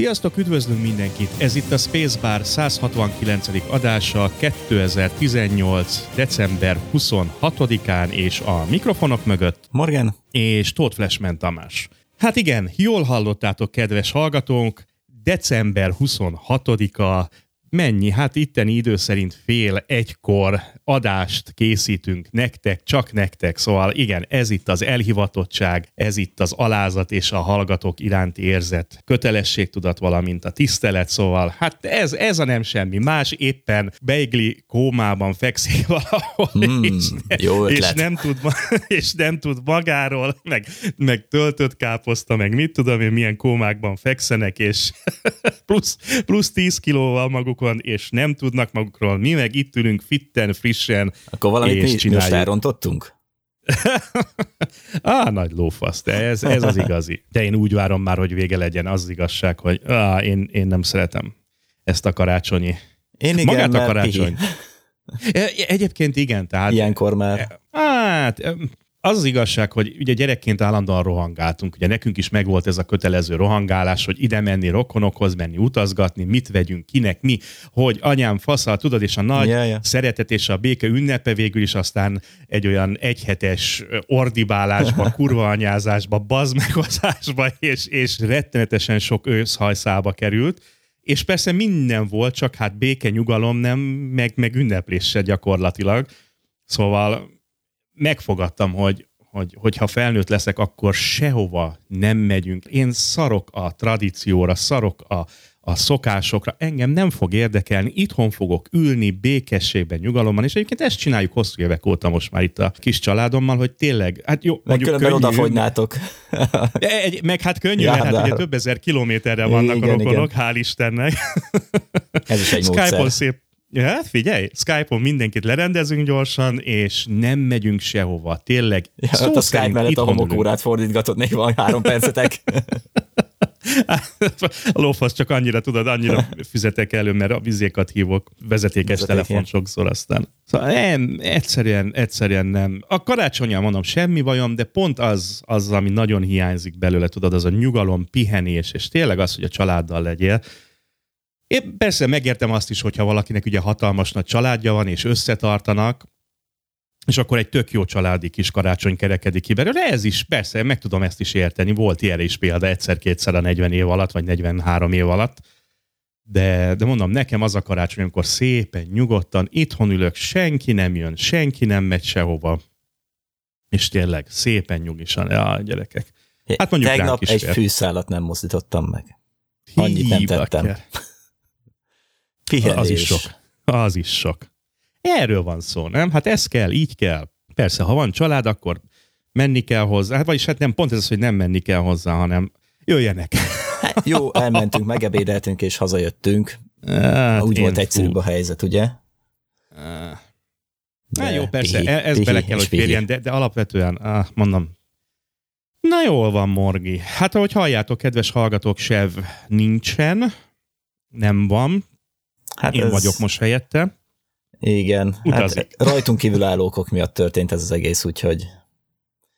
Sziasztok, üdvözlünk mindenkit! Ez itt a Spacebar 169. adása 2018. december 26-án és a mikrofonok mögött Morgan. és Tóth Flashman Tamás. Hát igen, jól hallottátok, kedves hallgatónk, december 26-a, mennyi? Hát itteni idő szerint fél egykor adást készítünk nektek, csak nektek. Szóval igen, ez itt az elhivatottság, ez itt az alázat és a hallgatók iránti érzet, kötelességtudat, valamint a tisztelet. Szóval hát ez, ez a nem semmi. Más éppen beigli kómában fekszik valahol, Hmm, és, ne, jó és, ötlet. nem tud, és nem tud magáról, meg, meg töltött káposzta, meg mit tudom én, milyen kómákban fekszenek, és plusz, plusz 10 kilóval magukon, és nem tudnak magukról. Mi meg itt ülünk fitten, frissen. Akkor valamit És mi, mi most csináljuk. elrontottunk? Á, nagy lófasz, de ez, ez az igazi. De én úgy várom már, hogy vége legyen. Az, az igazság, hogy á, én, én nem szeretem ezt a karácsonyi. Én igen, Magát a karácsony. pihi. E- Egyébként igen, tehát Ilyenkor már. Hát, az az igazság, hogy ugye gyerekként állandóan rohangáltunk. Ugye nekünk is megvolt ez a kötelező rohangálás, hogy ide menni rokonokhoz, menni utazgatni, mit vegyünk, kinek, mi, hogy anyám faszal, tudod, és a nagy Ja, ja. szeretet és a béke ünnepe végül is aztán egy olyan egyhetes ordibálásba, kurvaanyázásba, bazmegozásba, és, és rettenetesen sok őszhajszába került. És persze minden volt, csak hát béke, nyugalom nem, meg, meg ünneplés se gyakorlatilag. Szóval megfogadtam, hogy, hogy, hogyha felnőtt leszek, akkor sehova nem megyünk. Én szarok a tradícióra, szarok a, a szokásokra, engem nem fog érdekelni, itthon fogok ülni békességben, nyugalomban, és egyébként ezt csináljuk hosszú évek óta most már itt a kis családommal, hogy tényleg, hát jó, mondjuk könnyű, odafogynátok. egy, meg hát könnyű, Ja, mert hát ugye több ezer kilométerre vannak Igen, a rokonok, igen. hál' Istennek. Ez is egy Skype-on szép. Ja, hát figyelj, Skype-on mindenkit lerendezünk gyorsan, és nem megyünk sehova. Tényleg. Ja, szó a Skype mellett a homokórát fordítgatod, még van három percetek. A lófasz csak annyira, tudod, annyira fizetek elő, mert a vizékat hívok, vezetékes Vezeték, telefon sokszor aztán. Szóval nem, egyszerűen, egyszerűen nem. A karácsonyán mondom, semmi bajom, de pont az, az, ami nagyon hiányzik belőle, tudod, az a nyugalom, pihenés, és tényleg az, hogy a családdal legyél. Én persze megértem azt is, hogyha valakinek ugye hatalmas nagy családja van, és összetartanak, és akkor egy tök jó családi kis karácsony kerekedik ki belőle. Ez is, persze, meg tudom ezt is érteni. Volt ilyen is példa egyszer-kétszer a 40 év alatt, vagy 43 év alatt. De, de mondom, nekem az a karácsony, amikor szépen, nyugodtan, itthon ülök, senki nem jön, senki nem megy sehova. És tényleg, szépen nyugisan, ja, gyerekek. Hát mondjuk Tegnap egy fűszálat nem mozdítottam meg. Annyit nem tettem. kell. Pihenés. Az is sok. Az is sok. Erről van szó, nem? Hát ez kell, így kell. Persze, ha van család, akkor menni kell hozzá. Hát vagyis hát nem pont ez az, hogy nem menni kell hozzá, hanem jöjjenek. Hát, jó, elmentünk, megebédeltünk és hazajöttünk. Hát Úgy volt egyszerűbb fú. a helyzet, ugye? Na De jó, persze, pihi, e- ez pihi bele kell, hogy férjen, de, de alapvetően, ah, mondom, na jól van, Morgi. Hát ahogy halljátok, kedves hallgatók, Sev nincsen, nem van, Hát én vagyok most helyette. Igen. Utazik. Hát, rajtunk kívülálló okok miatt történt ez az egész, úgyhogy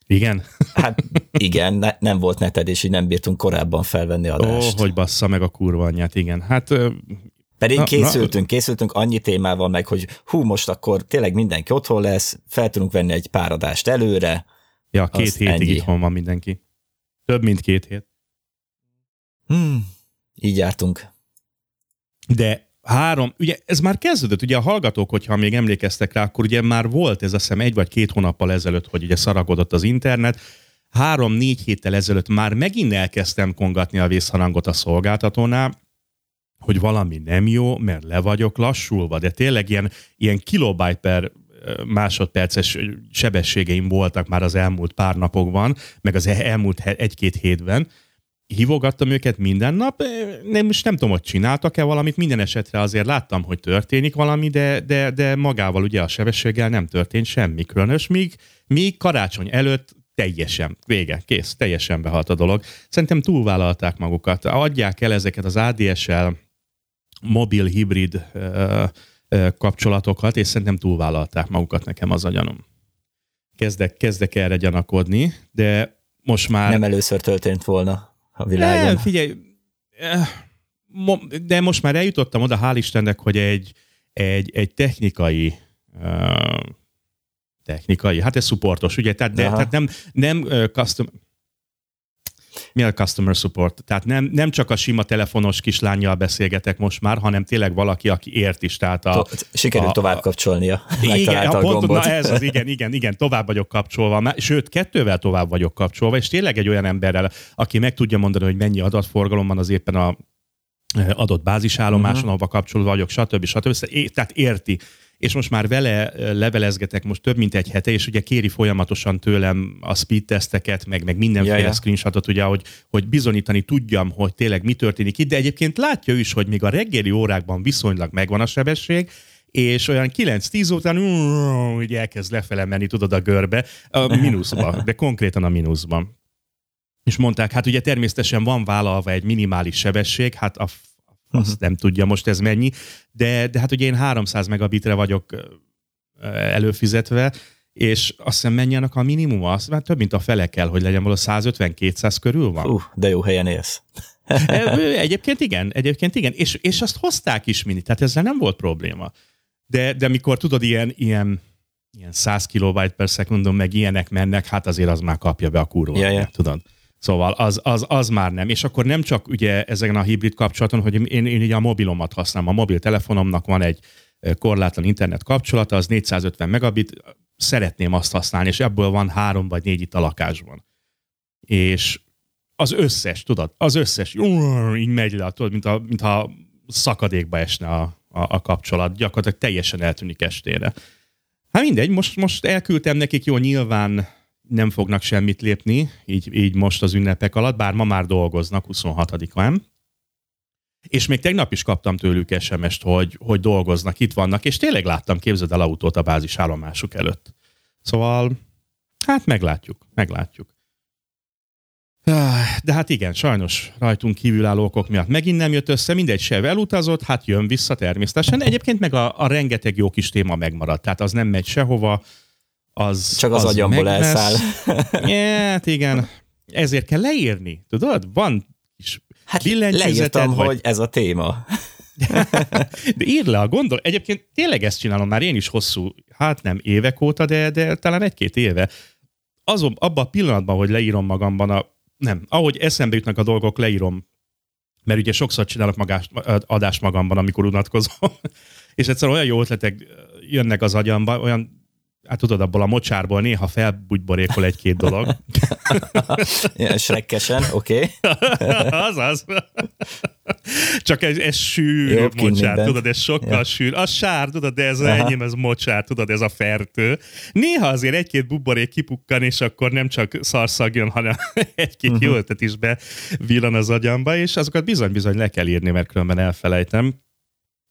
Igen? hát igen, ne, nem volt neted, és így nem bírtunk korábban felvenni Ó, adást. hogy bassza meg a kurva anyját, igen. Hát Pedig Na, készültünk, készültünk annyi témával meg, hogy hú, most akkor tényleg mindenki otthon lesz, fel tudunk venni egy pár adást előre. Ja, két hétig ennyi. itthon van mindenki. Több, mint két hét. Hmm, így jártunk. De három, ugye ez már kezdődött, ugye a hallgatók, hogyha még emlékeztek rá, akkor ugye már volt ez azt hiszem egy vagy két hónappal ezelőtt, hogy ugye szaragodott az internet, három-négy héttel ezelőtt már megint elkezdtem kongatni a vészharangot a szolgáltatónál, hogy valami nem jó, mert le vagyok lassulva, de tényleg ilyen, ilyen kilobyte per másodperces sebességeim voltak már az elmúlt pár napokban, meg az elmúlt egy-két hétben. Hívogattam őket minden nap, nem, és nem tudom, hogy csináltak-e valamit, minden esetre azért láttam, hogy történik valami, de, de, de magával ugye a sebességgel nem történt semmi különös, míg, míg karácsony előtt teljesen, vége, kész, teljesen behalt a dolog. Szerintem túlvállalták magukat. Adják el ezeket az ADSL mobil hibrid ö, ö, kapcsolatokat, és szerintem túlvállalták magukat, nekem az a gyanúm. kezdek, kezdek erre gyanakodni, de most már... Nem először történt volna a világon. Nem, figyelj, eh, de most már eljutottam oda, hál' Istennek, hogy egy, egy, egy technikai uh, technikai, hát ez supportos, ugye, tehát, de, tehát nem, nem uh, custom, mi a customer support? Tehát nem, nem csak a sima telefonos kislányjal beszélgetek most már, hanem tényleg valaki, aki ért is. Tehát a, to- sikerült a, tovább kapcsolnia. Igen, a pont, na ez az, igen, igen, igen, tovább vagyok kapcsolva. Sőt, kettővel tovább vagyok kapcsolva, és tényleg egy olyan emberrel, aki meg tudja mondani, hogy mennyi adatforgalom van az éppen a adott bázisállomáson, uh-huh. ahova kapcsolva vagyok, stb. stb. Tehát érti és most már vele levelezgetek most több mint egy hete, és ugye kéri folyamatosan tőlem a speed teszteket, meg, meg mindenféle ja, ja. screenshotot, ugye, hogy, hogy bizonyítani tudjam, hogy tényleg mi történik itt, de egyébként látja is, hogy még a reggeli órákban viszonylag megvan a sebesség, és olyan 9-10 után úgy elkezd lefele menni, tudod, a görbe, a mínuszba, de konkrétan a mínuszban. És mondták, hát ugye természetesen van vállalva egy minimális sebesség, hát a azt uh-huh. nem tudja most ez mennyi, de, de hát ugye én 300 megabitre vagyok előfizetve, és azt hiszem mennyi annak a minimum, az már több mint a fele kell, hogy legyen valahol 150-200 körül van. Uh, de jó helyen élsz. egyébként igen, egyébként igen, és, és azt hozták is mindig, tehát ezzel nem volt probléma. De, de mikor tudod, ilyen, ilyen, ilyen 100 kilobyte per szekundon meg ilyenek mennek, hát azért az már kapja be a kurva. Ja, ja. Tudod? Szóval az, az, az már nem. És akkor nem csak ugye ezeken a hibrid kapcsolaton, hogy én, én ugye a mobilomat használom. A mobiltelefonomnak van egy korlátlan internet kapcsolata, az 450 megabit, szeretném azt használni, és ebből van három vagy négy itt a lakásban. És az összes, tudod, az összes, így megy le, tudod, mint, a, mintha szakadékba esne a, a, a kapcsolat, gyakorlatilag teljesen eltűnik estére. Hát mindegy, most, most elküldtem nekik, jó, nyilván nem fognak semmit lépni, így, így most az ünnepek alatt, bár ma már dolgoznak 26-án. És még tegnap is kaptam tőlük SMS-t, hogy, hogy dolgoznak, itt vannak, és tényleg láttam, képzeld el autót a bázisállomásuk előtt. Szóval, hát meglátjuk, meglátjuk. De hát igen, sajnos rajtunk kívülálló okok miatt megint nem jött össze, mindegy se elutazott, hát jön vissza természetesen. Egyébként meg a, a rengeteg jó kis téma megmaradt, tehát az nem megy sehova, az Csak az, az agyamból megvesz. elszáll. hát igen, ezért kell leírni, tudod? Van is Hát leírtam, vagy... hogy ez a téma. de írd le a gondol. Egyébként tényleg ezt csinálom már én is hosszú, hát nem évek óta, de, de talán egy-két éve. Azon, abban a pillanatban, hogy leírom magamban a, nem, ahogy eszembe jutnak a dolgok, leírom mert ugye sokszor csinálok magás, adást magamban, amikor unatkozom, és egyszer olyan jó ötletek jönnek az agyamba, olyan hát tudod, abból a mocsárból néha felbugyborékol egy-két dolog. ja, Srekkesen, oké. Okay. Azaz. Csak ez, ez sűrű Jobb mocsár, tudod, ez sokkal ja. sűrű. Az sár, tudod, de ez Aha. enyém, ez mocsár, tudod, ez a fertő. Néha azért egy-két buborék kipukkan, és akkor nem csak szarszagjon, hanem egy-két uh-huh. jó ötlet is bevillan az agyamba, és azokat bizony-bizony le kell írni, mert különben elfelejtem.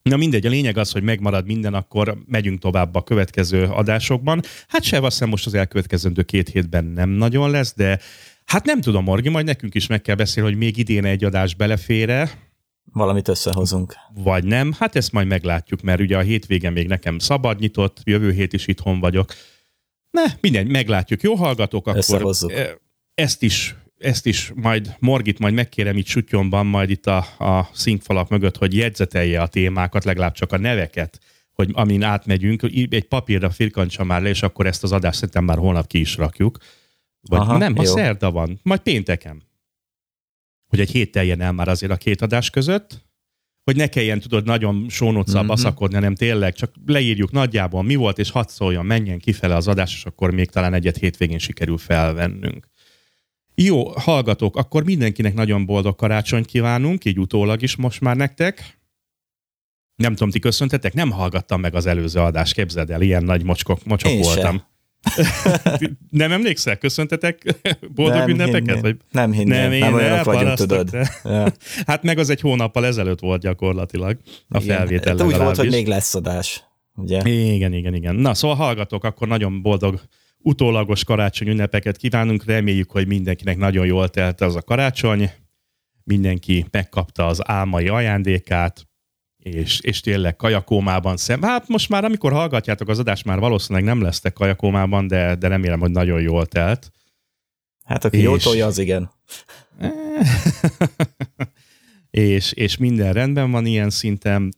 Na mindegy, a lényeg az, hogy megmarad minden, akkor megyünk tovább a következő adásokban. Hát se azt most az elkövetkezendő két hétben nem nagyon lesz, de hát nem tudom, Morgi, majd nekünk is meg kell beszélni, hogy még idén egy adás belefére. Valamit összehozunk. Vagy nem, hát ezt majd meglátjuk, mert ugye a hétvégen még nekem szabad nyitott, jövő hét is itthon vagyok. Ne, mindegy, meglátjuk. Jó hallgatók, akkor ezt is ezt is majd Morgit majd megkérem itt sutyomban, majd itt a, a színkfalak mögött, hogy jegyzetelje a témákat, legalább csak a neveket, hogy amin átmegyünk, egy papírra firkantsa már le, és akkor ezt az adást szerintem már holnap ki is rakjuk. Vagy Aha, nem, ha jó. szerda van, majd pénteken. Hogy egy hét teljen el már azért a két adás között, hogy ne kelljen, tudod, nagyon sónoccal mm-hmm. baszakodni, hanem tényleg csak leírjuk nagyjából mi volt, és hadd szóljon, menjen kifele az adás, és akkor még talán egyet hétvégén sikerül felvennünk. Jó, hallgatók, akkor mindenkinek nagyon boldog karácsonyt kívánunk, így utólag is most már nektek. Nem tudom, ti köszöntetek? Nem hallgattam meg az előző adást, képzeld el, ilyen nagy mocskok, mocsok Én voltam. nem emlékszel? Köszöntetek boldog nem ünnepeket? Hinném. Vagy? Nem hinném, nem, én nem olyanok vagyunk, tudod. Ja. Hát meg az egy hónappal ezelőtt volt gyakorlatilag a igen. felvétel hát Úgy volt, hogy még lesz adás. Ugye? Igen, igen, igen. Na, szóval hallgatok, akkor nagyon boldog utólagos karácsony ünnepeket kívánunk, reméljük, hogy mindenkinek nagyon jól telt az a karácsony, mindenki megkapta az álmai ajándékát, és, és tényleg kajakómában szem. Hát most már, amikor hallgatjátok az adást, már valószínűleg nem lesztek kajakómában, de, de remélem, hogy nagyon jól telt. Hát aki és... jól tolja, az igen. és, és minden rendben van ilyen szinten.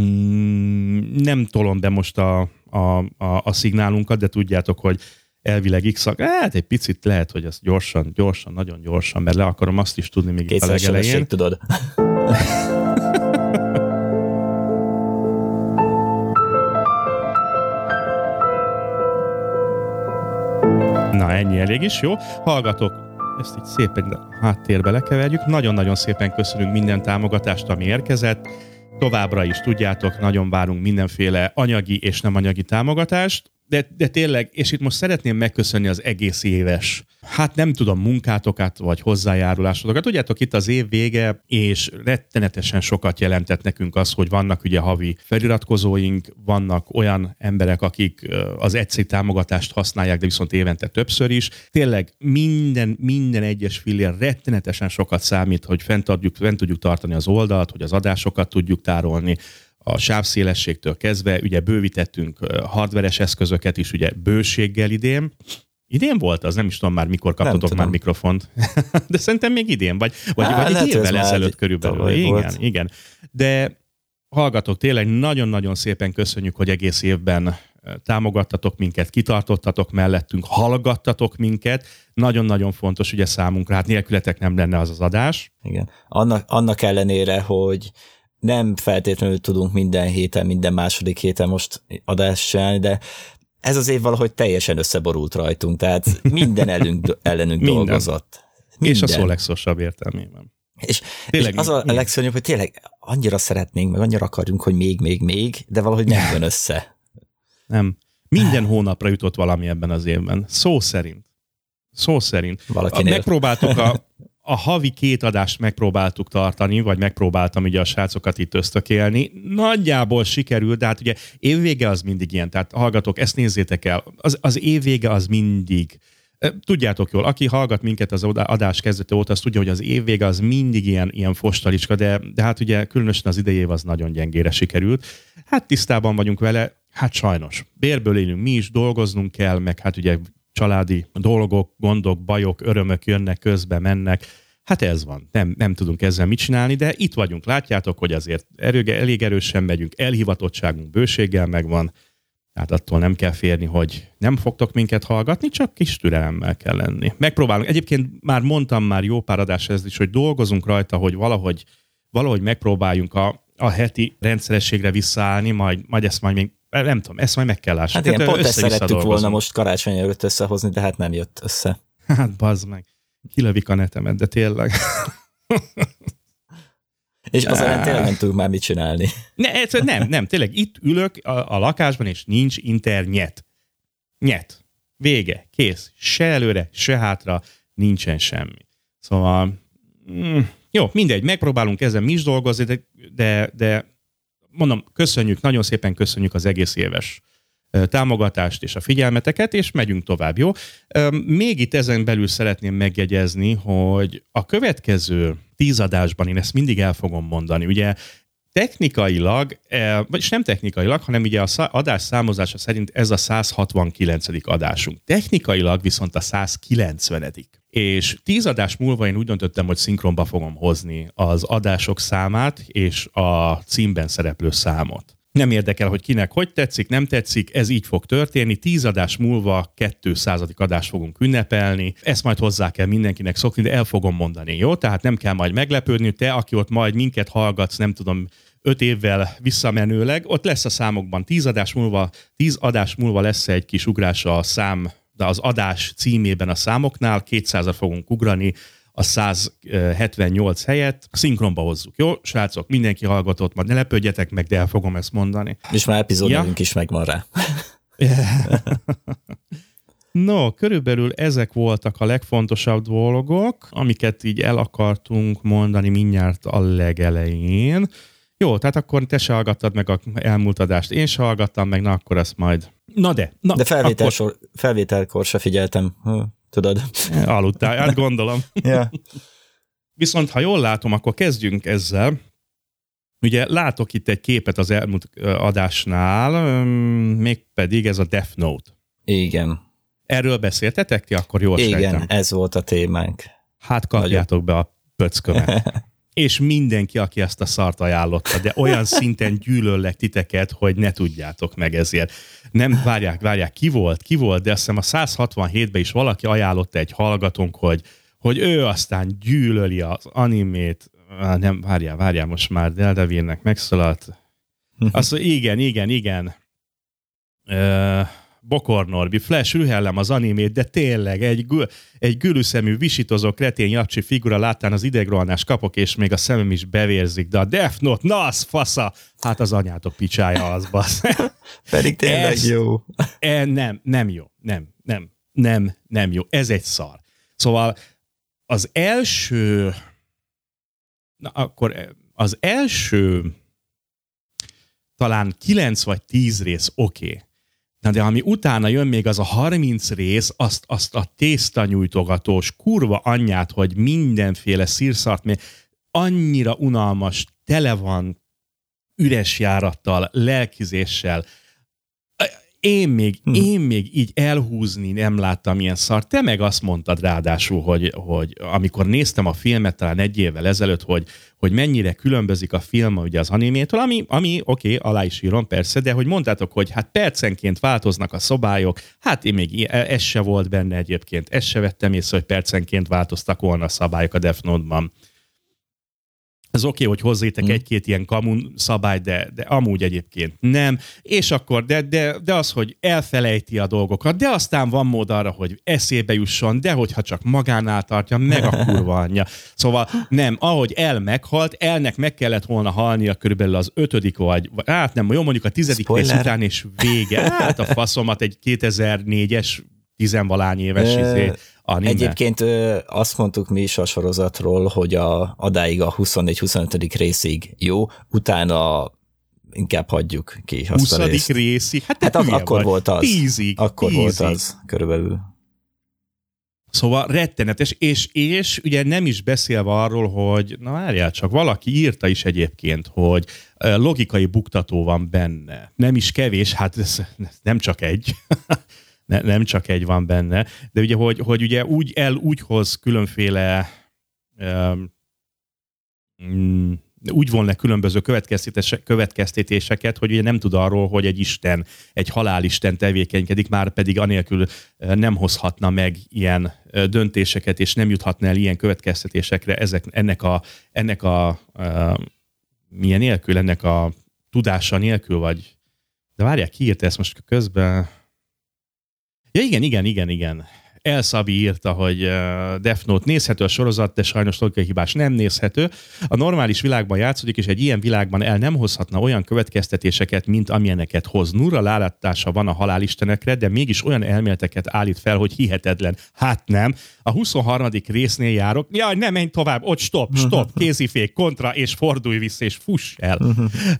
Mm, nem tolom be most a, a, a, a szignálunkat, de tudjátok, hogy elvileg x hát egy picit lehet, hogy ez gyorsan, gyorsan, nagyon gyorsan, mert le akarom azt is tudni még itt a legelején. tudod. Na, ennyi elég is, jó? Hallgatok, ezt így szépen háttérbe lekeverjük. Nagyon-nagyon szépen köszönünk minden támogatást, ami érkezett. Továbbra is tudjátok, nagyon várunk mindenféle anyagi és nem anyagi támogatást de, de tényleg, és itt most szeretném megköszönni az egész éves, hát nem tudom, munkátokat vagy hozzájárulásokat. Tudjátok, itt az év vége, és rettenetesen sokat jelentett nekünk az, hogy vannak ugye havi feliratkozóink, vannak olyan emberek, akik az egyszerű támogatást használják, de viszont évente többször is. Tényleg minden, minden egyes fillér rettenetesen sokat számít, hogy fent, adjuk, fent tudjuk tartani az oldalt, hogy az adásokat tudjuk tárolni, a sávszélességtől kezdve, ugye bővítettünk hardveres eszközöket is, ugye bőséggel idén. Idén volt az, nem is tudom már mikor kaptatok már mikrofont. De szerintem még idén, vagy, vagy, Há, vagy egy évvel ezelőtt körülbelül. Igen, volt. igen. De hallgatok, tényleg nagyon-nagyon szépen köszönjük, hogy egész évben támogattatok minket, kitartottatok mellettünk, hallgattatok minket. Nagyon-nagyon fontos ugye számunkra, hát nélkületek nem lenne az az adás. Igen. Annak, annak ellenére, hogy nem feltétlenül tudunk minden héten, minden második héten most adást csinálni, de ez az év valahogy teljesen összeborult rajtunk, tehát minden elünk, ellenünk minden. dolgozott. Minden. És a szó legszosabb értelmében. És, tényleg, és az a legszörnyűbb, hogy tényleg annyira szeretnénk, meg annyira akarunk, hogy még, még, még, de valahogy nem jön össze. Nem. Minden hónapra jutott valami ebben az évben. Szó szerint. Szó szerint. Valakinél. Megpróbáltuk a, a havi két adást megpróbáltuk tartani, vagy megpróbáltam ugye a srácokat itt ösztökélni. Nagyjából sikerült, de hát ugye évvége az mindig ilyen, tehát hallgatok, ezt nézzétek el, az, az évvége az mindig, Tudjátok jól, aki hallgat minket az adás kezdete óta, az tudja, hogy az évvége az mindig ilyen, ilyen fostalicska, de, de hát ugye különösen az idejév az nagyon gyengére sikerült. Hát tisztában vagyunk vele, hát sajnos. Bérből élünk mi is, dolgoznunk kell, meg hát ugye családi dolgok, gondok, bajok, örömök jönnek közbe, mennek. Hát ez van, nem, nem tudunk ezzel mit csinálni, de itt vagyunk, látjátok, hogy azért erőge, elég erősen megyünk, elhivatottságunk bőséggel megvan, tehát attól nem kell férni, hogy nem fogtok minket hallgatni, csak kis türelemmel kell lenni. Megpróbálunk. Egyébként már mondtam már jó pár ez is, hogy dolgozunk rajta, hogy valahogy, valahogy megpróbáljunk a, a heti rendszerességre visszaállni, majd, majd ezt majd még nem tudom, ezt majd meg kell lássuk. Hát igen, pont ezt szerettük volna most karácsony előtt összehozni, de hát nem jött össze. Hát bazd meg. Kilövik a netemet, de tényleg. És az ellen tényleg nem tudunk már mit csinálni. Ne, nem, nem, tényleg itt ülök a, a lakásban, és nincs internet. Nyet. Vége. Kész. Se előre, se hátra, nincsen semmi. Szóval, mm, jó, mindegy, megpróbálunk ezen mi is dolgozni, de, de, de mondom, köszönjük, nagyon szépen köszönjük az egész éves támogatást és a figyelmeteket, és megyünk tovább, jó? Még itt ezen belül szeretném megjegyezni, hogy a következő tízadásban én ezt mindig el fogom mondani. Ugye technikailag, vagyis nem technikailag, hanem ugye a adás számozása szerint ez a 169. adásunk. Technikailag viszont a 190 és tíz adás múlva én úgy döntöttem, hogy szinkronba fogom hozni az adások számát és a címben szereplő számot. Nem érdekel, hogy kinek hogy tetszik, nem tetszik, ez így fog történni. Tíz adás múlva 200. adást fogunk ünnepelni. Ezt majd hozzá kell mindenkinek szokni, de el fogom mondani, jó? Tehát nem kell majd meglepődni, te, aki ott majd minket hallgatsz, nem tudom, öt évvel visszamenőleg, ott lesz a számokban tíz adás múlva, tíz adás múlva lesz egy kis ugrás a szám de az adás címében a számoknál 200 fogunk ugrani, a 178 helyet szinkronba hozzuk. Jó, srácok, mindenki hallgatott, majd ne lepődjetek meg, de el fogom ezt mondani. És már epizódunk ja. is megvan rá. No, körülbelül ezek voltak a legfontosabb dolgok, amiket így el akartunk mondani mindjárt a legelején. Jó, tehát akkor te se hallgattad meg a elmúlt adást, én se hallgattam meg, na akkor ezt majd Na de. Na, de felvétel akkor... sor, felvételkor se figyeltem, tudod. Aludtál, hát gondolom. ja. Viszont ha jól látom, akkor kezdjünk ezzel. Ugye látok itt egy képet az elmúlt adásnál, mégpedig ez a Death Note. Igen. Erről beszéltetek ti? Akkor jól Igen, sejtem. ez volt a témánk. Hát kapjátok be a pöckömet. És mindenki, aki ezt a szart ajánlotta, de olyan szinten gyűlöllek titeket, hogy ne tudjátok meg ezért. Nem, várják, várják, ki volt, ki volt, de azt hiszem a 167-ben is valaki ajánlotta egy hallgatónk, hogy, hogy ő aztán gyűlöli az animét, nem, várjál, várjál, most már Deldevirnek megszólalt. Azt igen, igen, igen. Uh, Bokor Norbi, Flash rühellem az animét, de tényleg egy, egy gülüszemű, visítozó kretén japcsi figura láttán az idegrohanás kapok, és még a szemem is bevérzik, de a Death Note, na az fasza! Hát az anyátok picsája az, basz. Pedig tényleg Ez, jó. E, nem, nem jó. Nem, nem, nem, nem jó. Ez egy szar. Szóval az első na akkor az első talán 9 vagy 10 rész oké. Okay. Na de ami utána jön még az a 30 rész, azt, azt a tésztanyújtogatós kurva anyját, hogy mindenféle szírszart, még annyira unalmas, tele van üres járattal, lelkizéssel, én még, hmm. én még így elhúzni nem láttam ilyen szar. Te meg azt mondtad ráadásul, hogy, hogy amikor néztem a filmet talán egy évvel ezelőtt, hogy, hogy mennyire különbözik a film ugye az animétől, ami, ami oké, okay, alá is írom persze, de hogy mondtátok, hogy hát percenként változnak a szobályok, hát én még ez se volt benne egyébként, ez se vettem észre, hogy percenként változtak volna a szabályok a Death Note-ban ez oké, okay, hogy hozzétek mm. egy-két ilyen kamun szabály, de, de amúgy egyébként nem. És akkor, de, de, de az, hogy elfelejti a dolgokat, de aztán van mód arra, hogy eszébe jusson, de hogyha csak magánál tartja, meg a kurva anyja. Szóval nem, ahogy el meghalt, elnek meg kellett volna halnia körülbelül az ötödik vagy, hát nem, jó mondjuk a tizedik rész után, és vége. Hát a faszomat egy 2004-es tizenvalány éves izé, anime. Egyébként azt mondtuk mi is a sorozatról, hogy a, adáig a 24-25. részig jó, utána inkább hagyjuk ki azt 20. a részt. részig? Hát, hát ak- akkor vagy. volt az. Tízig. Akkor tízig. volt az, körülbelül. Szóval rettenetes, és, és ugye nem is beszélve arról, hogy, na várjál csak, valaki írta is egyébként, hogy logikai buktató van benne. Nem is kevés, hát ez nem csak egy. ne, nem csak egy van benne, de ugye, hogy, hogy ugye úgy el úgy hoz különféle um, úgy von le különböző következtetéseket, hogy ugye nem tud arról, hogy egy Isten, egy halálisten tevékenykedik, már pedig anélkül nem hozhatna meg ilyen döntéseket, és nem juthatna el ilyen következtetésekre ezek, ennek a, ennek a uh, milyen nélkül, ennek a tudása nélkül, vagy de várják, ki írta ezt most közben? Ja igen, igen, igen, igen. El Szabi írta, hogy Death Note nézhető a sorozat, de sajnos logikai hibás nem nézhető. A normális világban játszódik, és egy ilyen világban el nem hozhatna olyan következtetéseket, mint amilyeneket hoz. Nura látása van a halálistenekre, de mégis olyan elméleteket állít fel, hogy hihetetlen. Hát nem. A 23. résznél járok. Jaj, nem menj tovább, ott stop, stop, kézifék, kontra, és fordulj vissza, és fuss el.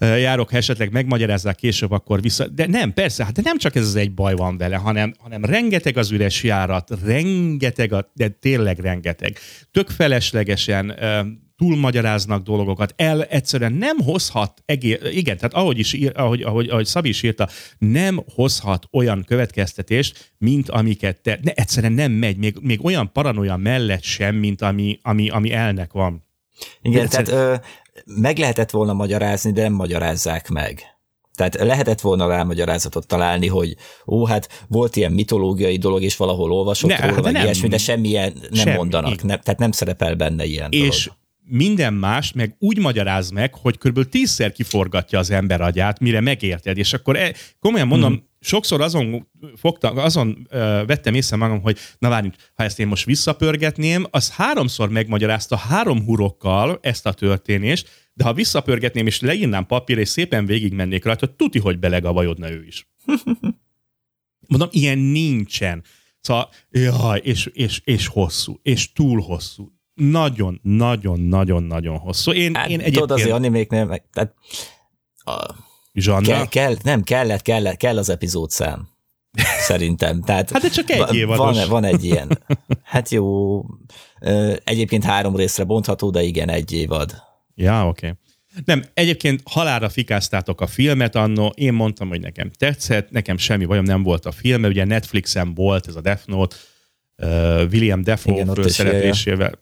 járok, ha esetleg megmagyarázzák később, akkor vissza. De nem, persze, hát de nem csak ez az egy baj van vele, hanem, hanem rengeteg az üres járat, rengeteg, a, de tényleg rengeteg. Tök feleslegesen túlmagyaráznak dolgokat, el egyszerűen nem hozhat, egész, igen, tehát ahogy, is, ahogy, ahogy, ahogy Szabi is írta, nem hozhat olyan következtetést, mint amiket te, ne, egyszerűen nem megy, még, még olyan paranoia mellett sem, mint ami, ami, ami elnek van. Igen, egyszerűen... tehát ö, meg lehetett volna magyarázni, de nem magyarázzák meg. Tehát lehetett volna rá magyarázatot találni, hogy ó, hát volt ilyen mitológiai dolog, és valahol olvasott ne, róla, vagy nem, ilyesmi, de semmilyen nem semmi. mondanak, ne, tehát nem szerepel benne ilyen És dolog. minden más meg úgy magyaráz meg, hogy kb. tízszer kiforgatja az ember agyát, mire megérted, és akkor e, komolyan mondom, hmm sokszor azon fogtam, azon uh, vettem észre magam, hogy na várjunk, ha ezt én most visszapörgetném, az háromszor megmagyarázta három hurokkal ezt a történést, de ha visszapörgetném és leírnám papírra, és szépen végigmennék rajta, tuti, hogy belegavajodna ő is. Mondom, ilyen nincsen. Szóval, jaj, és, és, és hosszú, és túl hosszú. Nagyon, nagyon, nagyon, nagyon hosszú. Én, hát, én egyébként... Tudod, azért animéknél, meg, tehát, a, Kell, kell, nem, kellett, kellett, kell az epizódszám. Szerintem. Tehát hát de csak egy évados. Van, van egy ilyen. Hát jó, egyébként három részre bontható, de igen, egy évad. Ja, oké. Okay. Nem, egyébként halára fikáztátok a filmet annó, én mondtam, hogy nekem tetszett, nekem semmi bajom nem volt a film, ugye Netflixen volt ez a Death Note, uh, William Defoe főszereplésével.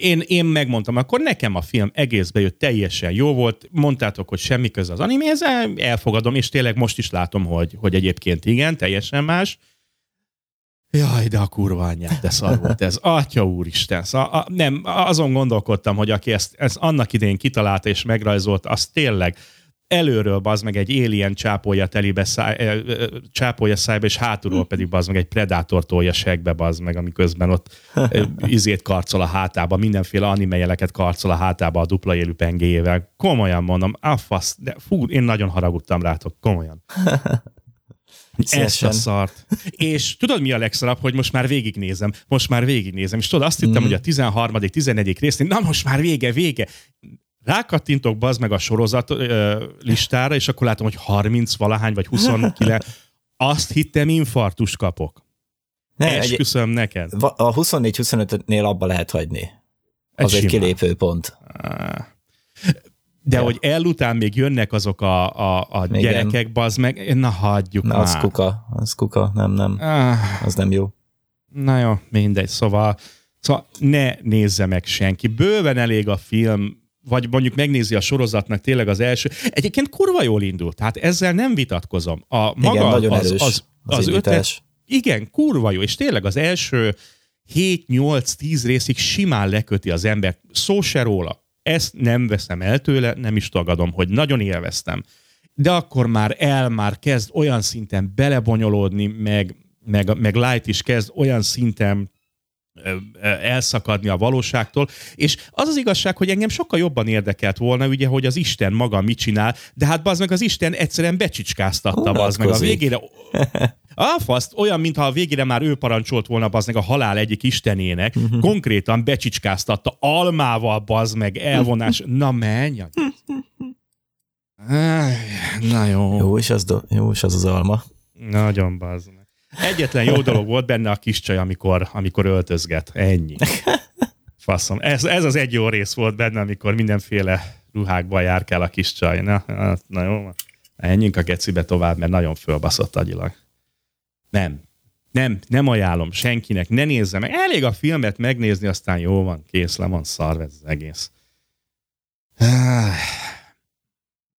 Én, én megmondtam, akkor nekem a film egész bejött, teljesen jó volt, mondtátok, hogy semmi köze az animéhez, elfogadom, és tényleg most is látom, hogy, hogy egyébként igen, teljesen más. Jaj, de a kurva anyját, de szar volt ez. Atya úristen. Szóval, a, nem, azon gondolkodtam, hogy aki ezt, ezt annak idején kitalálta és megrajzolt, az tényleg előről bazd meg egy alien csápolja telibe, száj, csápolja szájba, és hátulról pedig bazd meg egy predátor tolja segbe bazd meg, amiközben ott izét karcol a hátába, mindenféle anime jeleket karcol a hátába a dupla élő pengéjével. Komolyan mondom, a de fú, én nagyon haragudtam rátok, komolyan. Ezt a szart. És tudod, mi a legszarabb, hogy most már végignézem. Most már végignézem. És tudod, azt hittem, mm. hogy a 13., 14. részén, na most már vége, vége. Rákattintok bazd meg a sorozat ö, listára, és akkor látom, hogy 30 valahány, vagy 29. Azt hittem, infartus kapok. Ne, Esküszöm egy, neked. A 24-25-nél abba lehet hagyni. Az egy, egy kilépő pont. De ja. hogy elután még jönnek azok a, a, a gyerekek, bazd meg, na hagyjuk na, már. Az kuka, az kuka, nem, nem. Ah. Az nem jó. Na jó, mindegy, szóval, szóval ne nézze meg senki. Bőven elég a film, vagy mondjuk megnézi a sorozatnak tényleg az első. Egyébként kurva jól indult, tehát ezzel nem vitatkozom. A maga igen, nagyon az, erős az, az, az ötlet, igen, kurva jó, és tényleg az első 7-8-10 részig simán leköti az ember, szó se róla ezt nem veszem el tőle, nem is tagadom, hogy nagyon élveztem. De akkor már el, már kezd olyan szinten belebonyolódni, meg, meg, meg Light is kezd olyan szinten elszakadni a valóságtól, és az az igazság, hogy engem sokkal jobban érdekelt volna, ugye, hogy az Isten maga mit csinál, de hát bazd meg az Isten egyszerűen becsicskáztatta, bazd meg a végére a faszt, olyan, mintha a végére már ő parancsolt volna bazd meg a halál egyik istenének, uh-huh. konkrétan becsicskáztatta almával bazd meg elvonás. Na menj! Na jó. Jó is az, do- jó is az az alma. Nagyon bazd. Egyetlen jó dolog volt benne a kis csaj, amikor, amikor öltözget. Ennyi. Faszom. Ez, ez az egy jó rész volt benne, amikor mindenféle ruhákban járkál a kis csaj. Na, na jó. Menjünk a gecibe tovább, mert nagyon fölbaszott agyilag. Nem. Nem, nem ajánlom senkinek, ne nézze meg. Elég a filmet megnézni, aztán jó van, kész, le van szarva ez az egész.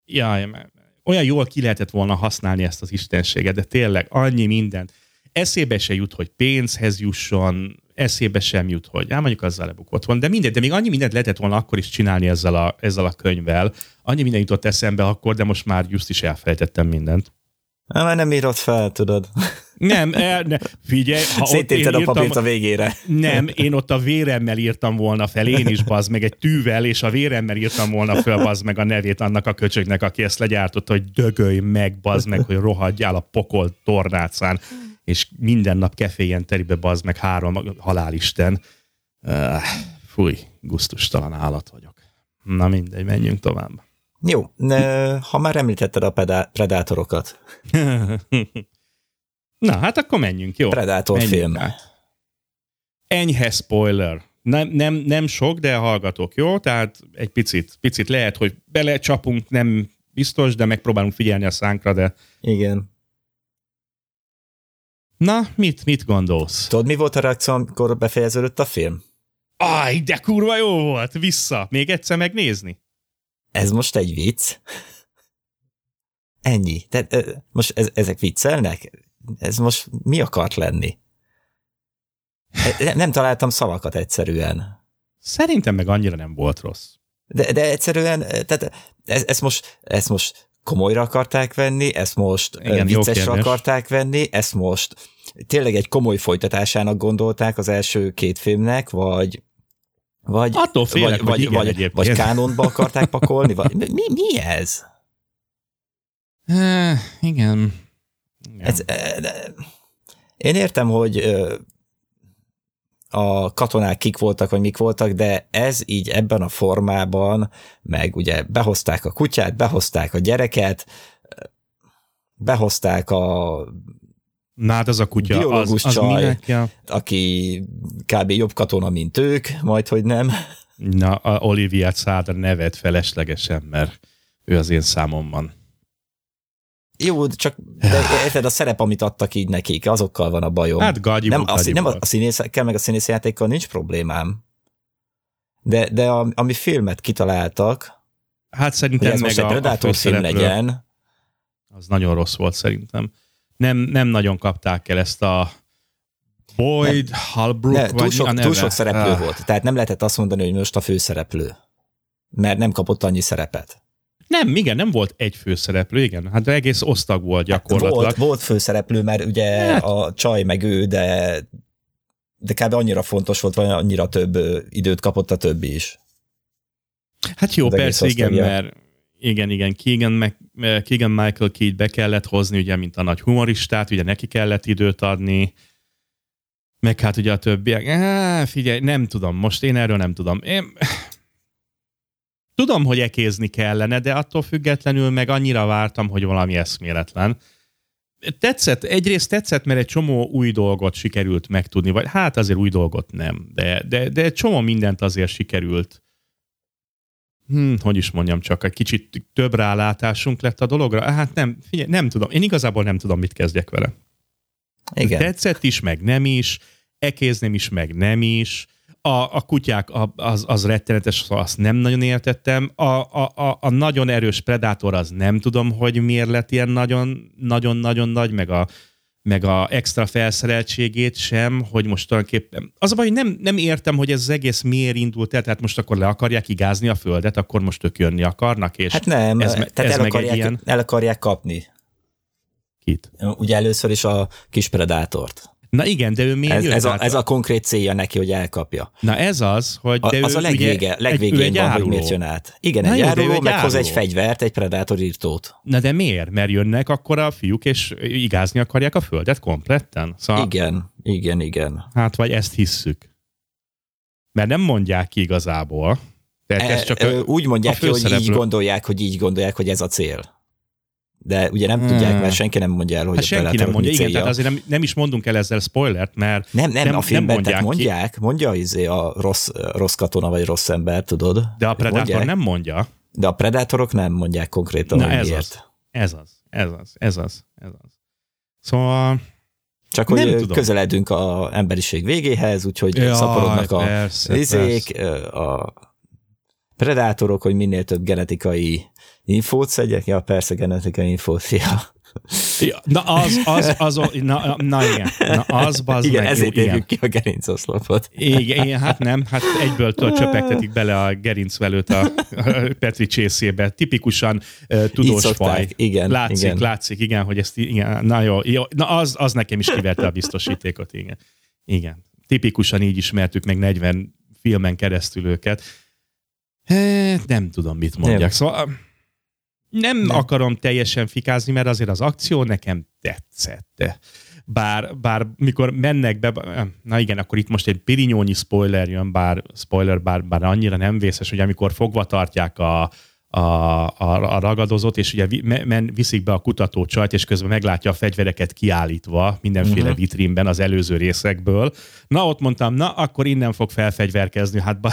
Jaj, olyan jól ki lehetett volna használni ezt az istenséget, de tényleg annyi minden. Eszébe se jut, hogy pénzhez jusson, eszébe sem jut, hogy ám mondjuk azzal lebukott van, de mindegy, de még annyi mindent lehetett volna akkor is csinálni ezzel a, ezzel a könyvvel. Annyi minden jutott eszembe akkor, de most már just is elfelejtettem mindent. Na, már nem írod fel, tudod. Nem, el, ne, figyelj. Ha a papírt a végére. Nem, én ott a véremmel írtam volna fel, én is bazd meg egy tűvel, és a véremmel írtam volna fel bazd meg a nevét annak a köcsögnek, aki ezt legyártott, hogy dögölj meg, bazd meg, hogy rohadjál a pokol tornácán, és minden nap keféjen teribe bazd meg három halálisten. Uh, fúj, guztustalan állat vagyok. Na mindegy, menjünk tovább. Jó, ne, ha már említetted a pedá- predátorokat. Na, hát akkor menjünk, jó? Predátor menjünk film. Át. Enyhe spoiler. Nem, nem, nem sok, de hallgatok, jó? Tehát egy picit, picit lehet, hogy belecsapunk, nem biztos, de megpróbálunk figyelni a szánkra, de... Igen. Na, mit, mit gondolsz? Tudod, mi volt a reakció, amikor befejeződött a film? Aj, de kurva jó volt! Vissza! Még egyszer megnézni? Ez most egy vicc? Ennyi. Tehát most ez, ezek viccelnek? Ez most mi akart lenni? Nem találtam szavakat egyszerűen. Szerintem meg annyira nem volt rossz. De, de egyszerűen, tehát ezt, ezt, most, ezt most komolyra akarták venni, ezt most Igen, viccesre akarták venni, ezt most tényleg egy komoly folytatásának gondolták az első két filmnek, vagy vagy, Attól félek, vagy, vagy, vagy, vagy kánonba akarták pakolni, vagy mi, mi ez? Uh, igen. Ez, én értem, hogy a katonák kik voltak, vagy mik voltak, de ez így ebben a formában, meg ugye behozták a kutyát, behozták a gyereket, behozták a Na hát az a kutya, biológus az, az csaj, minek, ja. aki kb. jobb katona, mint ők, majd hogy nem. Na, a Olivia Száda nevet feleslegesen, mert ő az én számomban. Jó, csak de érted, a szerep, amit adtak így nekik, azokkal van a bajom. Hát gagyiból, nem, a, nem a színészekkel, meg a színészjátékkal nincs problémám. De, de a, ami filmet kitaláltak, hát szerintem hogy ez meg most egy Predator film legyen. Az nagyon rossz volt szerintem. Nem, nem nagyon kapták el ezt a Boyd, Halbrook, ne, túl, sok, túl sok szereplő ah. volt. Tehát nem lehetett azt mondani, hogy most a főszereplő. Mert nem kapott annyi szerepet. Nem, igen, nem volt egy főszereplő, igen. Hát egész osztag volt gyakorlatilag. Volt, volt főszereplő, mert ugye hát. a csaj meg ő, de, de kb. annyira fontos volt, vagy annyira több időt kapott a többi is. Hát jó, persze, igen, mert igen, igen, Keegan, meg, Keegan Michael Key be kellett hozni, ugye, mint a nagy humoristát, ugye neki kellett időt adni, meg hát ugye a többiek. Á, figyelj, nem tudom, most én erről nem tudom. Én... Tudom, hogy ekézni kellene, de attól függetlenül meg annyira vártam, hogy valami eszméletlen. Tetszett, egyrészt tetszett, mert egy csomó új dolgot sikerült megtudni, vagy hát azért új dolgot nem, de, de, de egy csomó mindent azért sikerült hmm, hogy is mondjam csak, egy kicsit több rálátásunk lett a dologra. Hát nem, figyelj, nem tudom. Én igazából nem tudom, mit kezdjek vele. Igen. Tetszett is, meg nem is, ekézném is, meg nem is. A, a kutyák, az, az rettenetes, azt nem nagyon értettem. A, a, a, a nagyon erős Predator, az nem tudom, hogy miért lett ilyen nagyon-nagyon nagy, meg a, meg a extra felszereltségét sem, hogy most tulajdonképpen... Az a baj, hogy nem, nem értem, hogy ez az egész miért indult el, tehát most akkor le akarják igázni a földet, akkor most ők jönni akarnak, és Hát nem, ez, tehát ez el, akarják, ilyen... el akarják kapni. Kit? Ugye először is a kis predátort. Na igen, de ő miért ez, ez, a, ez a konkrét célja neki, hogy elkapja. Na ez az, hogy de a, az ő a legvége, legvégén egy, van, hogy miért jön át. Igen, Na egy jó, áruló, meghoz egy fegyvert, egy predátor írtót. Na de miért? Mert jönnek akkor a fiúk, és igázni akarják a földet kompletten? Szóval, igen, igen, igen. Hát vagy ezt hisszük. Mert nem mondják ki igazából. Tehát ez e, csak a, úgy mondják a ki, hogy így gondolják, hogy így gondolják, hogy ez a cél de ugye nem hmm. tudják, mert senki nem mondja el, hogy hát a senki nem mondja, igen, tehát azért nem, nem is mondunk el ezzel spoilert, mert nem, nem, nem a filmben nem mondják, mondják ki. mondja izé a rossz, rossz katona vagy rossz ember, tudod? De a Predator mondják, nem mondja. De a Predatorok nem mondják konkrétan, Na, ez miért. Az, ez az, ez az, ez az, ez az. Szóval... Csak hogy nem közeledünk a emberiség végéhez, úgyhogy Jaj, szaporodnak a persze, izék, persze. a predátorok, hogy minél több genetikai Infót szedjek? Ja, persze, genetikai infót, ja. Ja, na az, az, az, na, na igen, na az bazd Igen, meg, ezért jó, ki a gerincoszlopot. Igen, igen, hát nem, hát egyből csöpegtetik bele a gerincvelőt a, a Petri csészébe. Tipikusan uh, tudós faj. Igen, látszik, igen. látszik, igen, hogy ezt, igen, na jó, jó na az, az nekem is kiverte a biztosítékot, igen. Igen, tipikusan így ismertük meg 40 filmen keresztül őket. Hát, nem tudom, mit mondják. Nem. Szóval nem, nem akarom teljesen fikázni, mert azért az akció nekem tetszett. Bár, bár mikor mennek be, na igen, akkor itt most egy pirinyónyi spoiler jön, bár spoiler, bár, bár annyira nem vészes, hogy amikor fogva tartják a, a, a, a ragadozót, és ugye men, viszik be a kutató csajt, és közben meglátja a fegyvereket kiállítva mindenféle uh-huh. vitrínben az előző részekből. Na, ott mondtam, na, akkor innen fog felfegyverkezni. Hát, ba...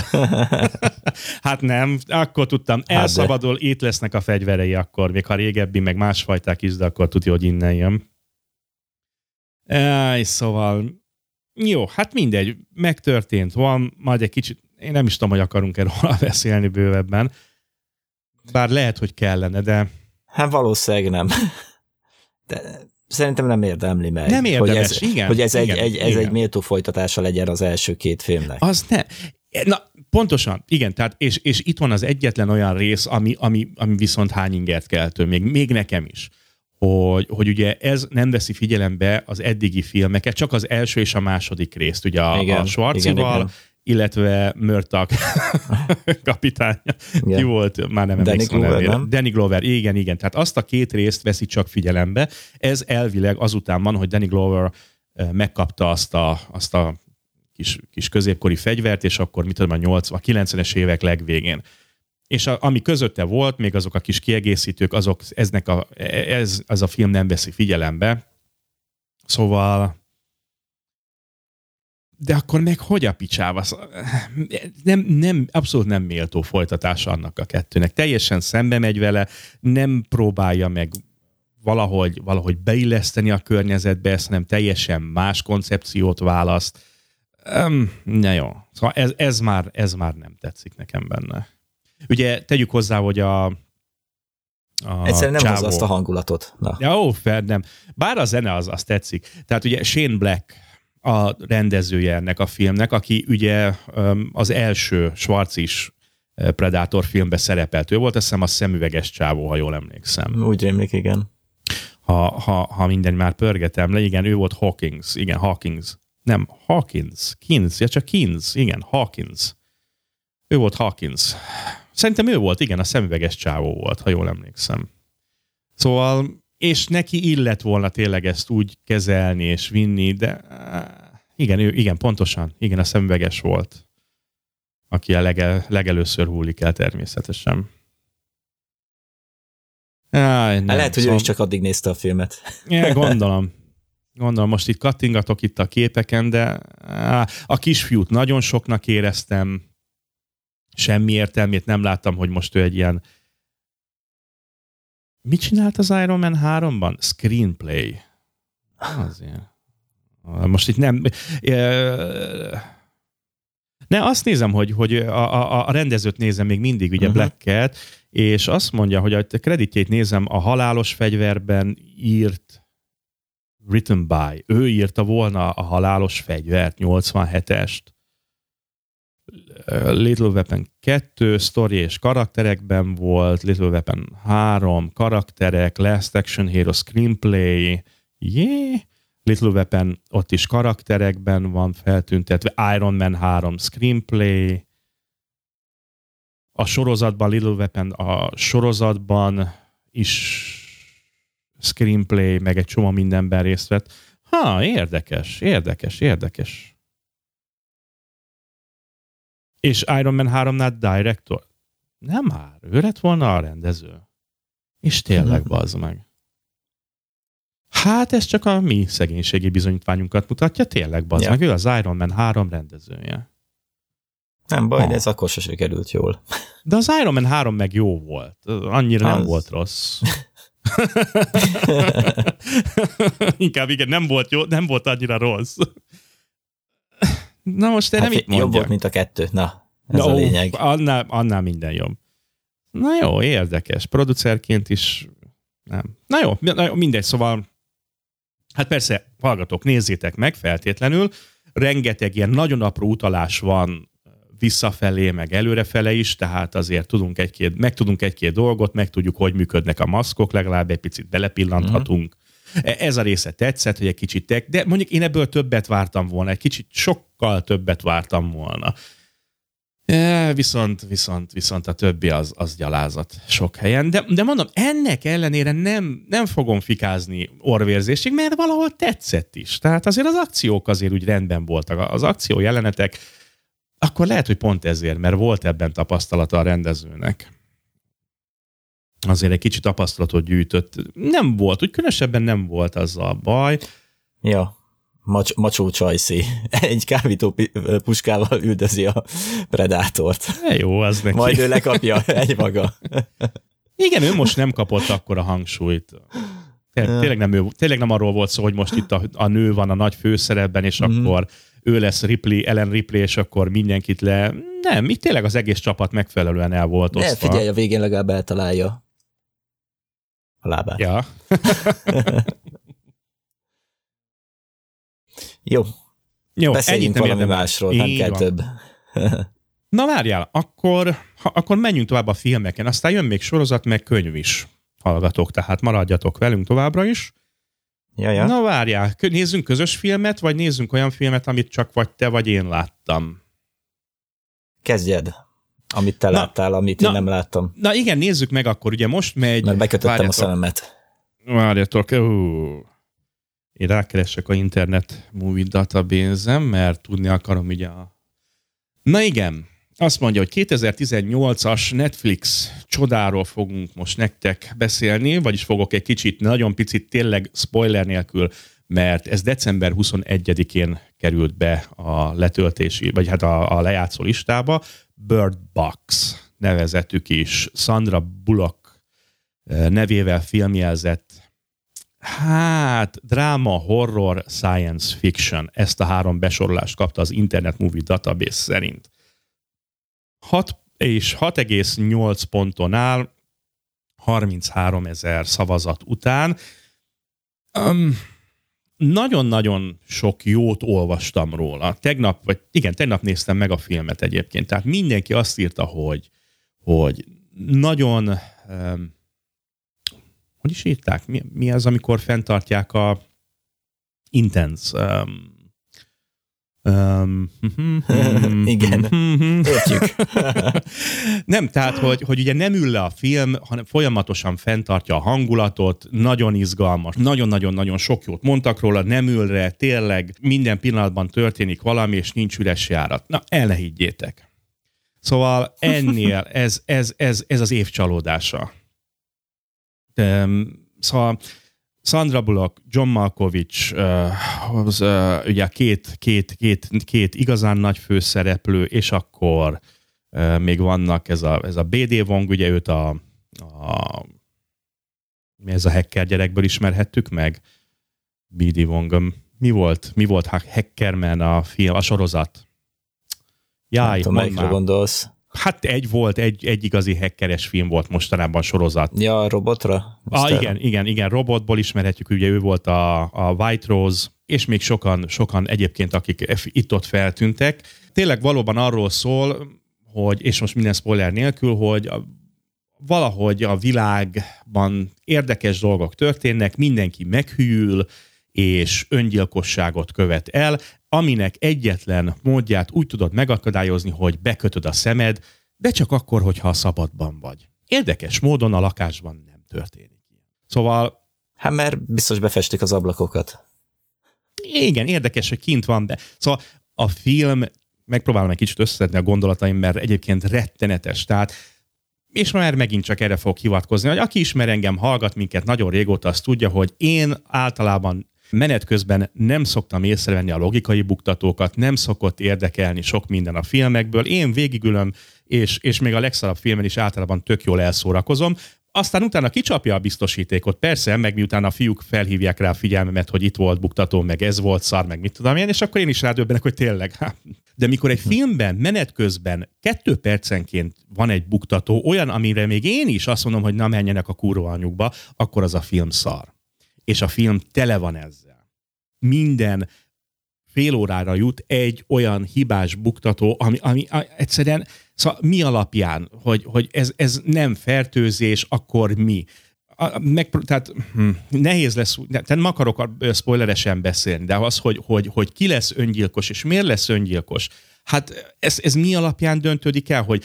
hát nem, akkor tudtam, hát elszabadul, de. itt lesznek a fegyverei akkor, még ha régebbi, meg másfajták is, de akkor tudja, hogy innen jön. Ej, szóval, jó, hát mindegy, megtörtént, van, majd egy kicsit, én nem is tudom, hogy akarunk erről beszélni bővebben, bár lehet, hogy kellene, de... Hát valószínűleg nem. De szerintem nem érdemli meg. Nem érdemes, hogy ez, igen. Hogy ez, igen, egy, egy, ez igen. egy méltó folytatása legyen az első két filmnek. Az ne. Na, pontosan, igen, tehát, és, és itt van az egyetlen olyan rész, ami, ami, ami viszont hányingert keltő, még, még nekem is hogy, hogy ugye ez nem veszi figyelembe az eddigi filmeket, csak az első és a második részt, ugye a, igen, a Schwarzival, igen, igen illetve Mörtak kapitánya. Igen. Ki volt? Már nem Danny Glover, nem? Danny Glover, igen, igen. Tehát azt a két részt veszi csak figyelembe. Ez elvileg azután van, hogy Danny Glover megkapta azt a, azt a kis, kis középkori fegyvert, és akkor mit tudom, a 80, a 90-es évek legvégén. És a, ami közötte volt, még azok a kis kiegészítők, azok eznek a, ez, ez a film nem veszi figyelembe. Szóval de akkor meg hogy a picsába? Nem, nem, abszolút nem méltó folytatás annak a kettőnek. Teljesen szembe megy vele, nem próbálja meg valahogy, valahogy beilleszteni a környezetbe, ezt nem teljesen más koncepciót választ. Um, na jó. Szóval ez, ez, már, ez már nem tetszik nekem benne. Ugye tegyük hozzá, hogy a, a Egyszerűen nem hozza azt a hangulatot. Na. Ja, ó, fel, nem. Bár a zene az, az tetszik. Tehát ugye Shane Black a rendezője ennek a filmnek, aki ugye az első Schwarz is Predator filmbe szerepelt. Ő volt, azt hiszem a szemüveges csávó, ha jól emlékszem. Úgy rémlik, igen. Ha, ha, ha minden már pörgetem le, igen, ő volt Hawkins, igen, Hawkins. Nem, Hawkins, Kins, ja csak Kins, igen, Hawkins. Ő volt Hawkins. Szerintem ő volt, igen, a szemüveges csávó volt, ha jól emlékszem. Szóval és neki illet volna tényleg ezt úgy kezelni és vinni, de igen, ő, igen, pontosan, igen, a szemüveges volt, aki a lege, legelőször hullik el természetesen. Áj, nem, Lehet, hogy szóval... ő is csak addig nézte a filmet. Ja, gondolom. Gondolom, most itt kattingatok itt a képeken, de a kisfiút nagyon soknak éreztem, semmi értelmét nem láttam, hogy most ő egy ilyen Mit csinált az Iron Man 3-ban? Screenplay. Azért. Most itt nem... Ne, azt nézem, hogy, hogy a, a, a rendezőt nézem még mindig, ugye uh-huh. Black Cat, és azt mondja, hogy a kreditjét nézem, a halálos fegyverben írt written by. Ő írta volna a halálos fegyvert, 87-est. Little Weapon 2, story és karakterekben volt, Little Weapon 3, karakterek, Last Action Hero Screenplay, yeah. Little Weapon ott is karakterekben van feltüntetve, Iron Man 3 Screenplay, a sorozatban, Little Weapon a sorozatban is screenplay, meg egy csomó mindenben részt vett. Ha, érdekes, érdekes, érdekes. És Iron Man 3-nál director? Nem már, ő lett volna a rendező. És tényleg, bazd meg. Hát ez csak a mi szegénységi bizonyítványunkat mutatja, tényleg, bazd ja. meg, ő az Iron Man 3 rendezője. Nem baj, ha. de ez akkor se sikerült jól. De az Iron Man 3 meg jó volt. Annyira az... nem volt rossz. Inkább igen, nem volt jó, nem volt annyira rossz. Na most te hát nem itt Jobb volt, mint a kettő. Na, ez no, a lényeg. Annál, annál minden jobb. Na jó, érdekes. Producerként is nem. Na jó, na jó, mindegy, szóval hát persze, hallgatók, nézzétek meg feltétlenül. Rengeteg ilyen nagyon apró utalás van visszafelé, meg előrefele is, tehát azért tudunk egy-két, meg tudunk egy-két dolgot, meg tudjuk, hogy működnek a maszkok, legalább egy picit belepillanthatunk. Uh-huh ez a része tetszett, hogy egy kicsit tek, de mondjuk én ebből többet vártam volna, egy kicsit sokkal többet vártam volna. E, viszont, viszont, viszont a többi az, az gyalázat sok helyen. De, de mondom, ennek ellenére nem, nem fogom fikázni orvérzésig, mert valahol tetszett is. Tehát azért az akciók azért úgy rendben voltak. Az akció jelenetek, akkor lehet, hogy pont ezért, mert volt ebben tapasztalata a rendezőnek azért egy kicsit tapasztalatot gyűjtött. Nem volt, úgy különösebben nem volt az a baj. Ja, Macs- macsó csajszi. Egy kábító puskával üldözi a predátort. E jó, az neki. Majd ő lekapja egy maga. Igen, ő most nem kapott akkor a hangsúlyt. Tényleg nem, ő, tényleg nem arról volt szó, hogy most itt a, a nő van a nagy főszerepben, és mm-hmm. akkor ő lesz Ripley, Ellen Ripley, és akkor mindenkit le... Nem, itt tényleg az egész csapat megfelelően el volt osztva. Ne, figyelj, a végén legalább eltalálja a lábát. Ja. Jó. Jó, Beszéljünk valami érdemes. másról, nem Így kell van. több. Na várjál, akkor, ha, akkor menjünk tovább a filmeken, aztán jön még sorozat, meg könyv is. Hallgatok, tehát maradjatok velünk továbbra is. Ja, ja. Na várjál, nézzünk közös filmet, vagy nézzünk olyan filmet, amit csak vagy te, vagy én láttam? Kezdjed. Amit te na, láttál, amit na, én nem láttam. Na igen, nézzük meg akkor. Ugye most megy... Mert bekötöttem várjatok, a szememet. Várjatok, ú, én rákeresek a internet movie database mert tudni akarom ugye a... Na igen, azt mondja, hogy 2018-as Netflix csodáról fogunk most nektek beszélni, vagyis fogok egy kicsit, nagyon picit, tényleg spoiler nélkül mert ez december 21-én került be a letöltési, vagy hát a, a lejátszó listába. Bird Box nevezetük is, Sandra Bullock nevével filmjelzett Hát, dráma, horror, science fiction. Ezt a három besorolást kapta az Internet Movie Database szerint. 6 és 6,8 ponton áll 33 ezer szavazat után. Um, nagyon-nagyon sok jót olvastam róla. Tegnap, vagy igen, tegnap néztem meg a filmet egyébként. Tehát mindenki azt írta, hogy, hogy nagyon um, hogy is írták? Mi, mi az, amikor fenntartják a intense um, Um, Igen, értjük. nem, tehát, hogy, hogy ugye nem ül le a film, hanem folyamatosan fenntartja a hangulatot, nagyon izgalmas, nagyon-nagyon-nagyon sok jót mondtak róla, nem ül le, tényleg minden pillanatban történik valami, és nincs üres járat. Na, el ne higgyétek. Szóval ennél ez, ez, ez, ez az év csalódása. Szóval Sandra Bullock, John Malkovich, az, ugye két, két, két, két igazán nagy főszereplő, és akkor még vannak ez a, ez a BD Wong, ugye őt a, a mi ez a hacker gyerekből ismerhettük meg? BD Wong. Mi volt, mi volt Hackerman a film, a sorozat? Jaj, Nem tudom, gondolsz. Hát egy volt, egy, egy igazi hackeres film volt mostanában sorozat. Ja, a robotra? Ah, igen, igen, igen, robotból ismerhetjük, ugye ő volt a, a White Rose, és még sokan, sokan egyébként, akik itt-ott feltűntek. Tényleg valóban arról szól, hogy, és most minden spoiler nélkül, hogy a, valahogy a világban érdekes dolgok történnek, mindenki meghűl, és öngyilkosságot követ el, aminek egyetlen módját úgy tudod megakadályozni, hogy bekötöd a szemed, de csak akkor, hogyha a szabadban vagy. Érdekes módon a lakásban nem történik. Szóval... Hát mert biztos befestik az ablakokat. Igen, érdekes, hogy kint van, de szóval a film, megpróbálom egy kicsit összeszedni a gondolataim, mert egyébként rettenetes. Tehát és már megint csak erre fog hivatkozni, hogy aki ismer engem, hallgat minket nagyon régóta, azt tudja, hogy én általában Menet közben nem szoktam észrevenni a logikai buktatókat, nem szokott érdekelni sok minden a filmekből. Én végigülöm, és, és még a legszarabb filmen is általában tök jól elszórakozom. Aztán utána kicsapja a biztosítékot, persze, meg miután a fiúk felhívják rá a figyelmemet, hogy itt volt buktató, meg ez volt szar, meg mit tudom én, és akkor én is rádöbbenek, hogy tényleg. De mikor egy filmben menet közben kettő percenként van egy buktató, olyan, amire még én is azt mondom, hogy na menjenek a kurva anyukba, akkor az a film szar és a film tele van ezzel. Minden fél órára jut egy olyan hibás buktató, ami, ami egyszerűen, szóval mi alapján, hogy, hogy ez, ez nem fertőzés, akkor mi? meg, tehát hm, nehéz lesz, tehát nem akarok spoileresen beszélni, de az, hogy, hogy, hogy ki lesz öngyilkos, és miért lesz öngyilkos, hát ez, ez mi alapján döntődik el, hogy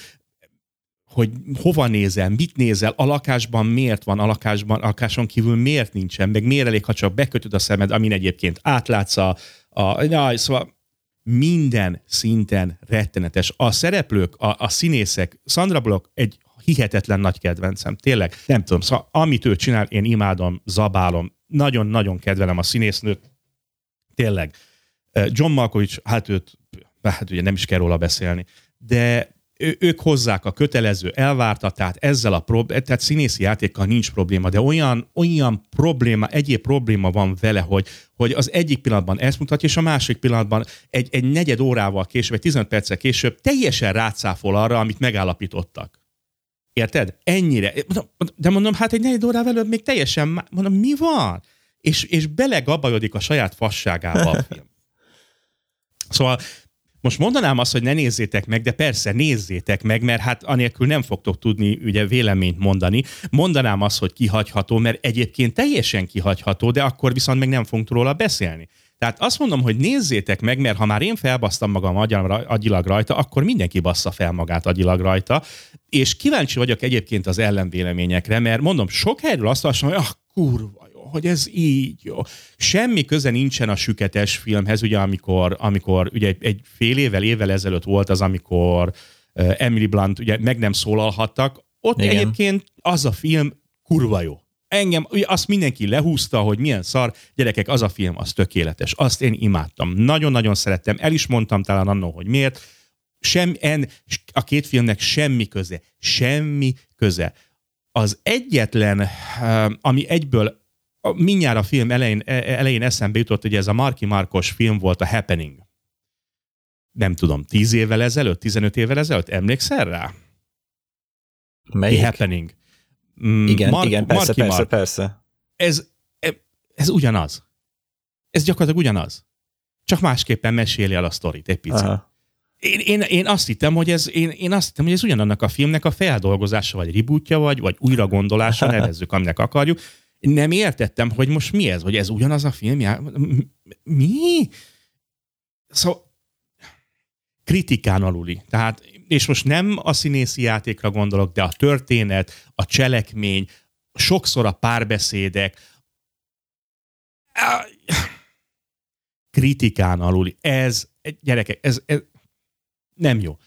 hogy hova nézel, mit nézel, a lakásban miért van, a lakásban, a lakáson kívül miért nincsen, meg miért elég, ha csak bekötöd a szemed, amin egyébként átlátsz a, a na, szóval minden szinten rettenetes. A szereplők, a, a színészek, Sandra Bullock egy hihetetlen nagy kedvencem, tényleg, nem tudom, szóval amit ő csinál, én imádom, zabálom, nagyon-nagyon kedvelem a színésznőt, tényleg. John Malkovich, hát őt, hát ugye nem is kell róla beszélni, de ők hozzák a kötelező elvártat, tehát ezzel a probléma, tehát színészi játékkal nincs probléma, de olyan, olyan probléma, egyéb probléma van vele, hogy, hogy az egyik pillanatban ezt mutatja, és a másik pillanatban egy, egy negyed órával később, vagy 15 perccel később teljesen rátszáfol arra, amit megállapítottak. Érted? Ennyire. De mondom, hát egy negyed órával előbb még teljesen, mondom, mi van? És, és belegabajodik a saját fasságába a film. Szóval most mondanám azt, hogy ne nézzétek meg, de persze nézzétek meg, mert hát anélkül nem fogtok tudni ugye véleményt mondani. Mondanám azt, hogy kihagyható, mert egyébként teljesen kihagyható, de akkor viszont meg nem fogunk róla beszélni. Tehát azt mondom, hogy nézzétek meg, mert ha már én felbasztam magam agyilag rajta, akkor mindenki bassza fel magát agyilag rajta. És kíváncsi vagyok egyébként az ellenvéleményekre, mert mondom, sok helyről azt mondom, hogy ah, kurva hogy ez így jó. Semmi köze nincsen a süketes filmhez, ugye amikor, amikor ugye egy fél évvel, évvel ezelőtt volt az, amikor Emily Blunt ugye meg nem szólalhattak. Ott Igen. egyébként az a film kurva jó. engem, ugye azt mindenki lehúzta, hogy milyen szar, gyerekek, az a film, az tökéletes. Azt én imádtam. Nagyon-nagyon szerettem. El is mondtam talán annó, hogy miért. Sem, en, a két filmnek semmi köze. Semmi köze. Az egyetlen, ami egyből mindjárt a film elején, e, elején eszembe jutott, hogy ez a Marki Markos film volt a Happening. Nem tudom, tíz évvel ezelőtt, 15 évvel ezelőtt, emlékszel rá? Melyik? A Happening. Mm, igen, Mark, igen, persze, Marky persze, Mark. persze. Ez, ez ugyanaz. Ez gyakorlatilag ugyanaz. Csak másképpen meséli el a sztorit egy picit. Én, én, én, azt hittem, hogy ez, én, én azt hittem, hogy ez ugyanannak a filmnek a feldolgozása, vagy rebootja, vagy, vagy újra gondolása, nevezzük, aminek akarjuk. Nem értettem, hogy most mi ez, hogy ez ugyanaz a film. Mi? Szóval kritikán aluli. Tehát és most nem a színészi játékra gondolok, de a történet, a cselekmény, sokszor a párbeszédek, kritikán alul. Ez, gyerekek, ez, ez nem jó.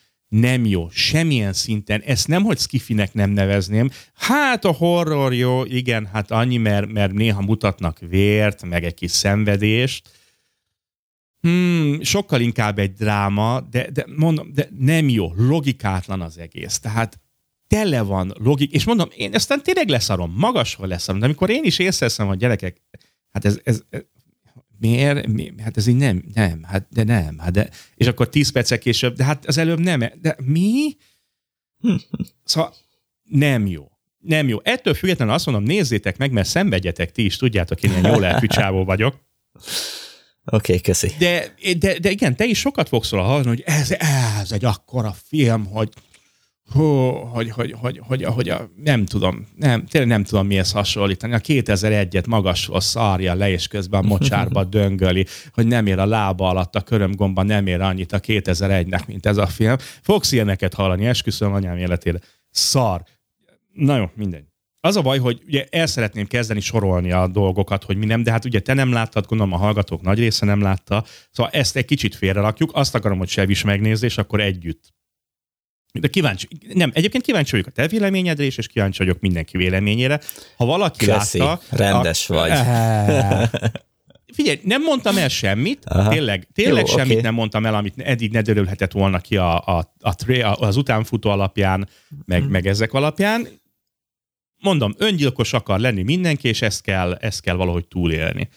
Nem jó. Semmilyen szinten. Ezt nem, hogy skifinek nem nevezném. Hát a horror jó, igen, hát annyi, mert, mert néha mutatnak vért, meg egy kis szenvedést, Hmm, sokkal inkább egy dráma, de, de mondom, de nem jó, logikátlan az egész. Tehát tele van logik, és mondom, én aztán tényleg leszarom, magasról leszarom, de amikor én is észreveszem, hogy gyerekek, hát ez, ez miért, mi, hát ez így nem, nem, hát de nem, hát de, és akkor tíz percek később, de hát az előbb nem, de mi? Szóval nem jó. Nem jó. Ettől függetlenül azt mondom, nézzétek meg, mert szenvedjetek ti is, tudjátok, én ilyen jó lelkű vagyok. Oké, okay, köszi. De, de, de igen, te is sokat fogsz róla hallani, hogy ez, ez egy akkora film, hogy hú, hogy, hogy, hogy, hogy, hogy a, nem tudom, nem, tényleg nem tudom mihez hasonlítani. A 2001-et magasról szarja le, és közben a mocsárba döngöli, hogy nem ér a lába alatt, a körömgomba nem ér annyit a 2001-nek, mint ez a film. Fogsz ilyeneket hallani, esküszöm anyám életére. Szar. Na jó, mindegy. Az a baj, hogy ugye el szeretném kezdeni sorolni a dolgokat, hogy mi nem, de hát ugye te nem láttad, gondolom a hallgatók nagy része nem látta, szóval ezt egy kicsit félrerakjuk, azt akarom, hogy Sev is megnézze, és akkor együtt. De kíváncsi, nem, egyébként kíváncsi vagyok a te véleményedre is, és kíváncsi vagyok mindenki véleményére. Ha valaki Köszi, látta... rendes a, vagy. Figyelj, nem mondtam el semmit, Aha. tényleg, tényleg Jó, semmit okay. nem mondtam el, amit eddig ne dörülhetett volna ki a, a, a, az utánfutó alapján, meg, hmm. meg ezek alapján mondom, öngyilkos akar lenni mindenki, és ezt kell, ezt kell valahogy túlélni.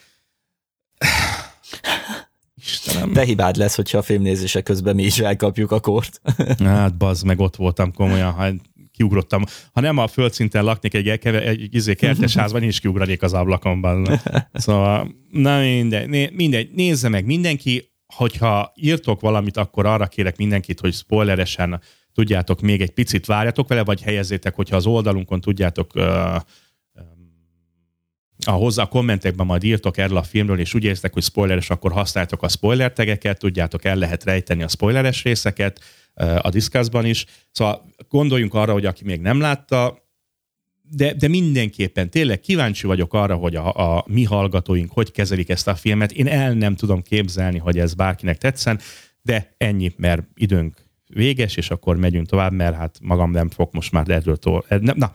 Istenem. De hibád lesz, hogyha a filmnézése közben mi is elkapjuk a kort. hát bazd meg, ott voltam komolyan, ha kiugrottam. Ha nem a földszinten laknék egy, egy, egy izé kertes házban, én is kiugranék az ablakomban. Szóval, na mindegy, mindegy, nézze meg mindenki, hogyha írtok valamit, akkor arra kérek mindenkit, hogy spoileresen tudjátok, még egy picit várjatok vele, vagy helyezzétek, hogyha az oldalunkon tudjátok uh, a hozzá a kommentekben majd írtok erről a filmről, és úgy érztek, hogy spoileres, akkor használtok a spoiler tegeket, tudjátok, el lehet rejteni a spoileres részeket a Discussban is. Szóval gondoljunk arra, hogy aki még nem látta, de, de mindenképpen tényleg kíváncsi vagyok arra, hogy a, a mi hallgatóink hogy kezelik ezt a filmet. Én el nem tudom képzelni, hogy ez bárkinek tetszen, de ennyi, mert időnk véges, és akkor megyünk tovább, mert hát magam nem fog most már erről tól, eh, na,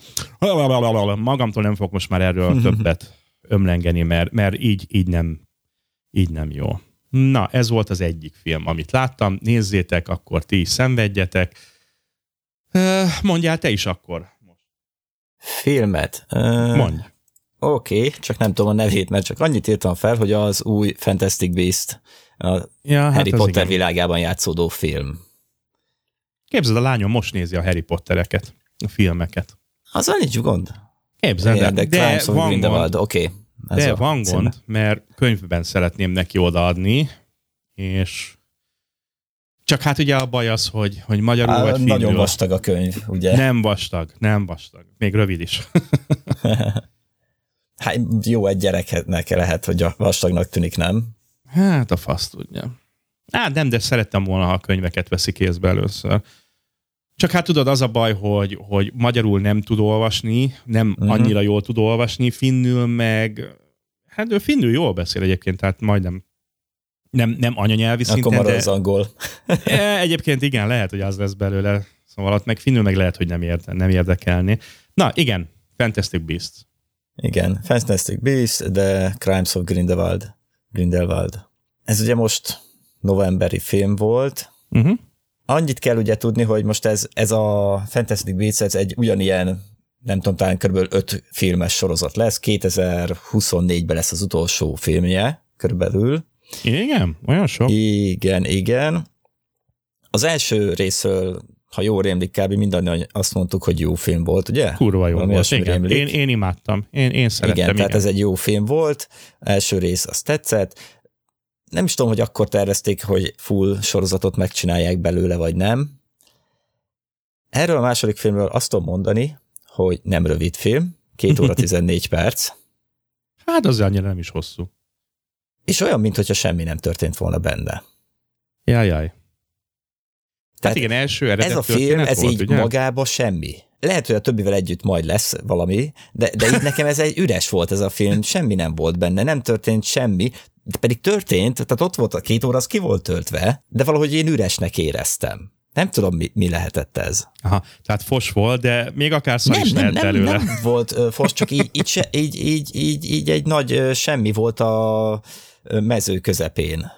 magamtól nem fog most már erről többet ömlengeni, mert, mert így, így, nem, így nem jó. Na, ez volt az egyik film, amit láttam. Nézzétek, akkor ti is szenvedjetek. Mondjál te is akkor. Filmet? Mondj. Oké, okay, csak nem tudom a nevét, mert csak annyit írtam fel, hogy az új Fantastic Beast, a ja, hát Harry Potter igen. világában játszódó film. Képzeld, a lányom most nézi a Harry Pottereket, a filmeket. Azzal nincs gond. Képzeld, de, de, de van gond. Oké. Okay. De van címe. gond, mert könyvben szeretném neki odaadni, és csak hát ugye a baj az, hogy, hogy magyarul Á, vagy finnül. Nagyon vastag a könyv, ugye? Nem vastag, nem vastag. Még rövid is. hát jó, egy gyereknek lehet, hogy a vastagnak tűnik, nem? Hát a fasz tudja. Hát nem, de szerettem volna, ha a könyveket veszi kézbe először. Csak hát tudod, az a baj, hogy, hogy magyarul nem tud olvasni, nem uh-huh. annyira jól tud olvasni, finnül meg, hát ő finnül jól beszél egyébként, tehát majdnem nem, nem anyanyelvi szinten, Akkor de... az angol. E, egyébként igen, lehet, hogy az lesz belőle. Szóval ott meg finnül meg lehet, hogy nem, érde, nem érdekelni. Na, igen, Fantastic Beast. Igen, Fantastic Beasts, The Crimes of Grindelwald. Grindelwald. Ez ugye most novemberi film volt. Uh-huh. Annyit kell ugye tudni, hogy most ez, ez a Fantastic Beasts, ez egy ugyanilyen nem tudom, talán kb. öt filmes sorozat lesz, 2024-ben lesz az utolsó filmje, körülbelül. Igen? Olyan sok? Igen, igen. Az első részről, ha jól rémlik, kb. mindannyian azt mondtuk, hogy jó film volt, ugye? Kurva jó Valami volt, igen. rémlik. Én, én imádtam. Én, én szerettem, igen, igen. tehát ez egy jó film volt, első rész azt tetszett. Nem is tudom, hogy akkor tervezték, hogy full sorozatot megcsinálják belőle, vagy nem. Erről a második filmről azt tudom mondani, hogy nem rövid film, 2 óra 14 perc, Hát az annyira nem is hosszú. és olyan, mintha semmi nem történt volna benne. Jaj, jaj. Hát Tehát igen, első eredet ez a film, ez volt, így ugye? magába semmi. Lehet, hogy a többivel együtt majd lesz valami, de, de itt nekem ez egy üres volt ez a film, semmi nem volt benne, nem történt semmi, de pedig történt, tehát ott volt a két óra, az ki volt töltve, de valahogy én üresnek éreztem. Nem tudom, mi, mi lehetett ez. Aha, tehát fos volt, de még akár szar Nem, is nem, lehet nem, belőle. nem volt fos, csak így, így, se, így, így, így, így egy nagy semmi volt a mező közepén.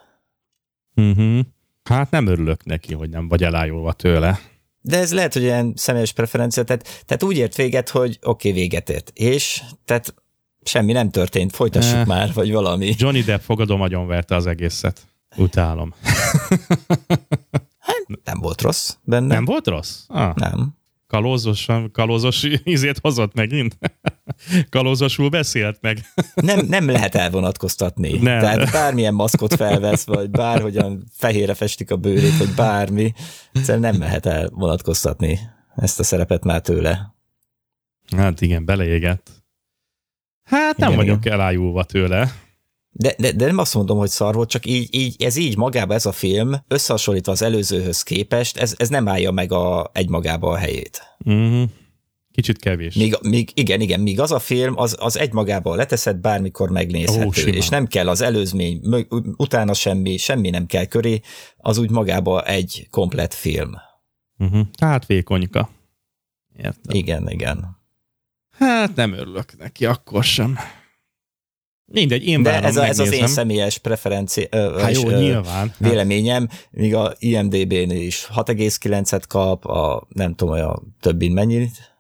Uh-huh. Hát nem örülök neki, hogy nem vagy elájulva tőle. De ez lehet, hogy ilyen személyes preferencia, tehát, tehát úgy ért véget, hogy oké, okay, véget ért. És tehát semmi nem történt, folytassuk Eh. már, vagy valami. Johnny Depp fogadom agyonverte az egészet. Utálom. Nem volt rossz benne. Nem volt rossz? Ah, Nem. Kalózos, kalózos izét hozott megint. Kalózosul beszélt meg. Nem, nem lehet elvonatkoztatni. Nem. Tehát bármilyen maszkot felvesz, vagy bárhogyan fehérre festik a bőrét, vagy bármi, egyszerűen nem lehet elvonatkoztatni ezt a szerepet már tőle. Hát igen, beleégett. Hát nem Igen, vagyok elájulva tőle. De, de, de nem azt mondom, hogy szar volt, csak így, így, ez így magába ez a film, összehasonlítva az előzőhöz képest, ez, ez nem állja meg a, egymagába a helyét. Uh-huh. Kicsit kevés. Míg, míg, igen, igen, míg az a film, az, az egymagában leteszed, bármikor megnézhető, Ó, simán. és nem kell az előzmény, utána semmi, semmi nem kell köré, az úgy magába egy komplet film. Uh-huh. Tehát vékonyka. Értem. Igen, igen. Hát nem örülök neki, akkor sem. Mindegy, én De várom, ez, a, ez az én személyes preferencia, ö, Hát jó, ö, nyilván. Hát, véleményem, míg a IMDB-n is 6,9-et kap, a nem tudom, a többin mennyit.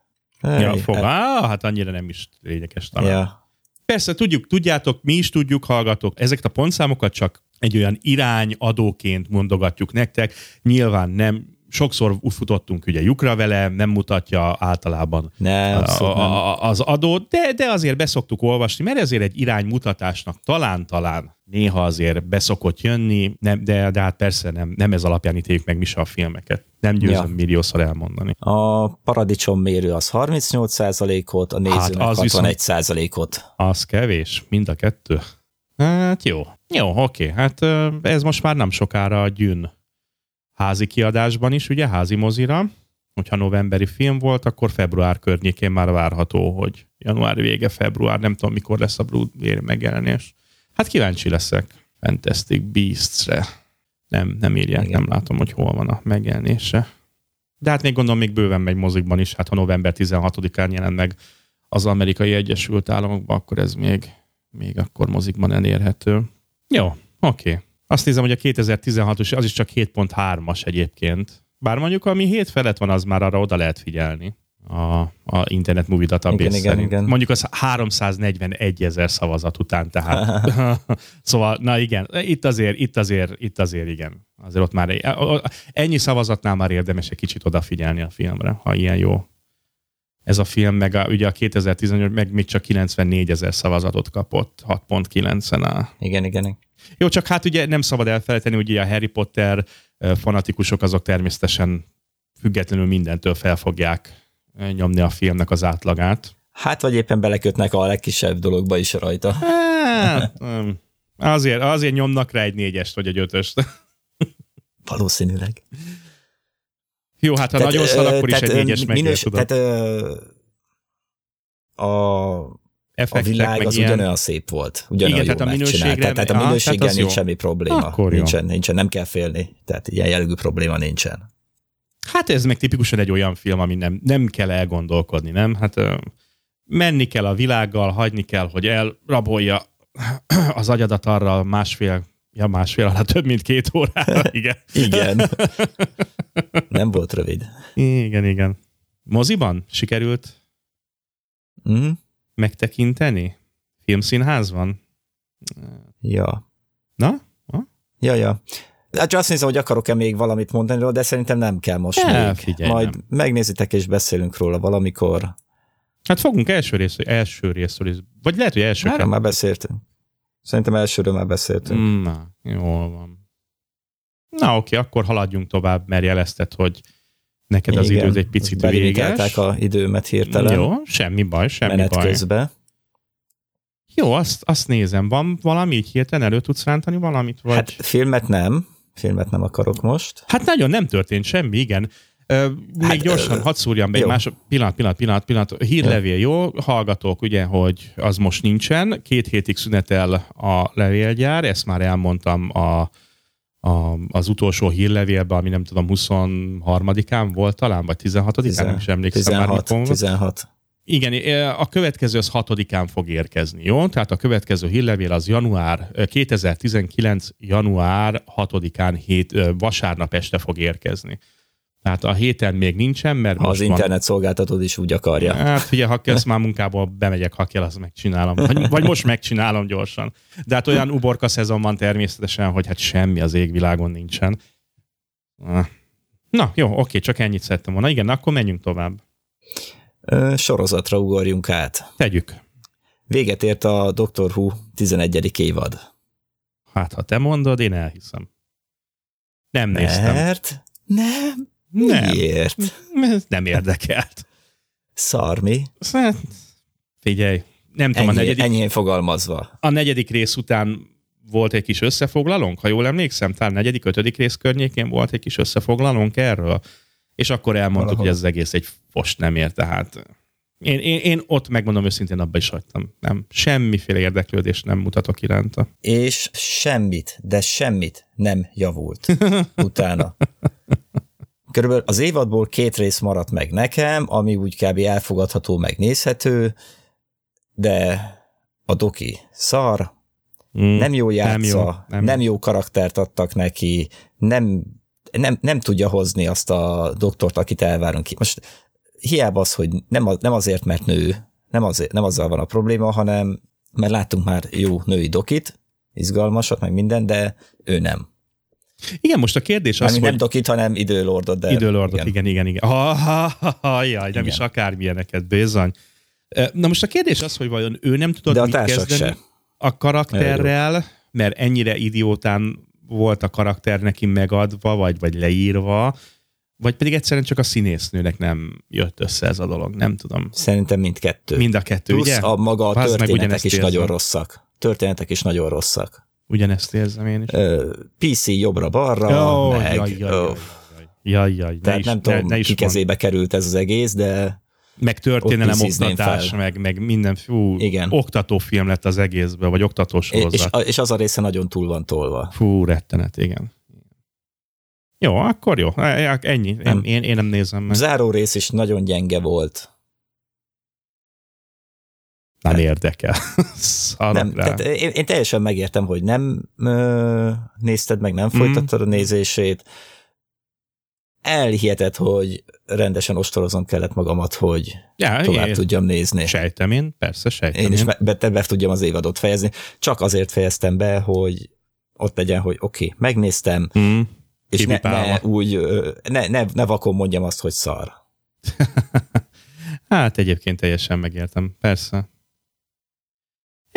ja, fog. Á, hát annyira nem is lényeges talán. ja. Persze, tudjuk, tudjátok, mi is tudjuk, hallgatók, ezeket a pontszámokat csak egy olyan irányadóként mondogatjuk nektek. Nyilván nem, sokszor futottunk ugye lyukra vele, nem mutatja általában Nem, a, a, az adót, de, de azért beszoktuk olvasni, mert ezért egy iránymutatásnak talán-talán néha azért beszokott jönni, nem, de, de hát persze nem, nem ez alapján ítéljük meg mi se a filmeket. Nem győzöm Ja. milliószor elmondani. A paradicsom mérő az 38%-ot, a nézőnek az hát viszont- 61%-ot. Az kevés, mind a kettő. Hát jó. Jó, oké. Hát ez most már nem sokára a Gyűn házi kiadásban is, ugye, házi mozira. Hogyha novemberi film volt, akkor február környékén már várható, hogy január vége, február, nem tudom, mikor lesz a Blu-ray megjelenés. Hát kíváncsi leszek Fantastic Beasts-re. Nem, nem írják, Igen. nem látom, hogy hol van a megjelenése. De hát még gondolom, még bőven megy mozikban is, hát ha november 16-án jelent meg az amerikai Egyesült Államokban, akkor ez még, még akkor mozikban elérhető. Jó, oké. Azt nézem, hogy a 2016-os, az is csak 7.3-as egyébként. Bár mondjuk, ami 7 felett van, az már arra oda lehet figyelni a, a Internet Movie Database Igen, igen, szerint. igen. Mondjuk az 341 ezer szavazat után, tehát. szóval, na igen, itt azért, itt azért, itt azért igen. Azért ott már ennyi szavazatnál már érdemes egy kicsit odafigyelni a filmre, ha ilyen jó ez a film, meg a, ugye a 2018 meg még csak 94 ezer szavazatot kapott, 6.9-en áll. Igen, igen. Jó, csak hát ugye nem szabad elfelejteni, hogy ugye a Harry Potter fanatikusok azok természetesen függetlenül mindentől fel fogják nyomni a filmnek az átlagát. Hát vagy éppen belekötnek a legkisebb dologba is rajta. Hát, azért, azért nyomnak rá egy négyest vagy egy ötöst. Valószínűleg. Jó, hát ha nagyon ö, szar, akkor is tehát, egy négyes megér, minős, tudod. Tehát ö, a, a Effektek, világ az ilyen- ugyanolyan szép volt. Ugyanolyan Igen, jó tehát a minőségre- Tehát, tehát a minőséggel nincs jó. semmi probléma. Akkor jó. nincsen, nincsen, nem kell félni. Tehát ilyen jellegű probléma nincsen. Hát ez meg tipikusan egy olyan film, ami nem, nem kell elgondolkodni, nem? Hát menni kell a világgal, hagyni kell, hogy elrabolja az agyadat arra másfél, ja másfél alatt több mint két órára, igen. igen. Nem volt rövid. Igen, igen. Moziban sikerült Mm? Megtekinteni? Filmszínházban? Ja. Na? Ha? Ja, ja. Hát csak azt nézem, hogy akarok-e még valamit mondani róla, de szerintem nem kell most Ja, még. figyelj, Majd nem. megnézitek és beszélünk róla valamikor. Hát fogunk első részről, első részről, is- vagy lehet, hogy első Erről már beszéltünk. Szerintem elsőről már beszéltünk. Na, jól van. Na oké, akkor haladjunk tovább, mert jelezted, hogy neked az időd egy picit véges. A időmet hirtelen. Jó, semmi baj, semmi menet baj. közben. Jó, azt, azt nézem. Van valami így hirtelen elő tudsz rántani valamit? Vagy... Hát filmet nem. Filmet nem akarok most. Hát nagyon nem történt semmi, igen. Ö, még Hát, gyorsan, ö, hadd szúrjam be egy jó. más, pillanat, pillanat, pillanat, pillanat. Hírlevél, jó? Hallgatók, ugye, hogy az most nincsen. Két hétig szünetel a levélgyár, ezt már elmondtam a, a, az utolsó hírlevélben, ami nem tudom, 23-án volt talán, vagy 16-án, nem is emlékszem már. 16, mikor volt. 16. Igen, a következő az 6-án fog érkezni, jó? Tehát a következő hírlevél az január, 2019. január 6-án hét, vasárnap este fog érkezni. Tehát a héten még nincsen, mert Ha most az van. internet szolgáltatód is úgy akarja. Hát figyelj, ha ezt már munkából bemegyek, ha kell, azt megcsinálom. Vagy, vagy most megcsinálom gyorsan. De hát olyan uborka szezon van természetesen, hogy hát semmi az égvilágon nincsen. Na, jó, oké, csak ennyit szerettem volna. Igen, akkor menjünk tovább. Ö, Sorozatra ugorjunk át. Tegyük. Véget ért a Doctor Who 11. évad. Hát, ha te mondod, én elhiszem. Nem néztem. Mert nem. Nem. Miért? Nem érdekelt. Szarmi. Hát, Figyelj, nem tudom, a Ennyi, negyedik, Enyhén fogalmazva. a negyedik rész után volt egy kis összefoglalónk, ha jól emlékszem, talán negyedik, ötödik rész környékén volt egy kis összefoglalónk erről, és akkor elmondtuk, Valahol. hogy ez az egész egy fost nem ér, tehát én, én, én ott megmondom őszintén, abba is hagytam. Nem, semmiféle érdeklődést nem mutatok iránta. És semmit, de semmit nem javult utána. Körülbelül az évadból két rész maradt meg nekem, ami úgy kb. elfogadható, megnézhető, de a doki szar, Mm. nem jó játsza, nem jó, nem. nem jó karaktert adtak neki, nem, nem, nem tudja hozni azt a doktort, akit elvárunk ki. Most hiába az, hogy nem, nem azért, mert nő, nem, azért, nem azzal van a probléma, hanem mert láttunk már jó női dokit, izgalmasat, meg minden, de ő nem. Igen, most a kérdés az, Az, hogy... nem dokit, hanem időlordot, de... Időlordot, igen, igen, igen. Ha, ha, ha, ha, jaj, nem Igen. is akármilyeneket, bizony. Na most a kérdés az, hogy vajon ő nem tudott De a mit kezdeni se. a karakterrel, mert ennyire idiótán volt a karakter neki megadva, vagy, vagy leírva, vagy pedig egyszerűen csak a színésznőnek nem jött össze ez a dolog, nem tudom. Szerintem mindkettő. Mind a kettő, Plusz ugye? a maga a történetek is érzem. nagyon rosszak. Történetek is nagyon rosszak. Ugyanezt érzem én is. PC jobbra-balra, Jó, meg... jaj, jaj, ö, jaj, jaj, jaj, ne Tehát is, nem ne, tudom, ne is ki mondd. kezébe került ez az egész, de meg történelem oktatás, fel. meg, meg minden, fú, Igen. oktatófilm lett az egészből, vagy oktatósorozat. és, és az a része nagyon túl van tolva. Fú, rettenet, igen. Jó, akkor jó. Ennyi. Én, Nem. én, én nem nézem meg. Záró rész is nagyon gyenge volt. Nem érdekel. Szarok Nem, rá. tehát én, én teljesen megértem, hogy nem ö, nézted meg, nem folytattad Mm. a nézését. Elhihetett, hogy rendesen ostorozom kellett magamat, hogy ja, tovább én, tudjam nézni. Sejtem én, persze, sejtem Én is be, be, be tudjam az évadot fejezni. Csak azért fejeztem be, hogy ott legyen, hogy oké, okay, megnéztem, Hmm. és ne, ne úgy, ne, ne, ne vakon mondjam azt, hogy szar. Hát egyébként teljesen megértem, persze.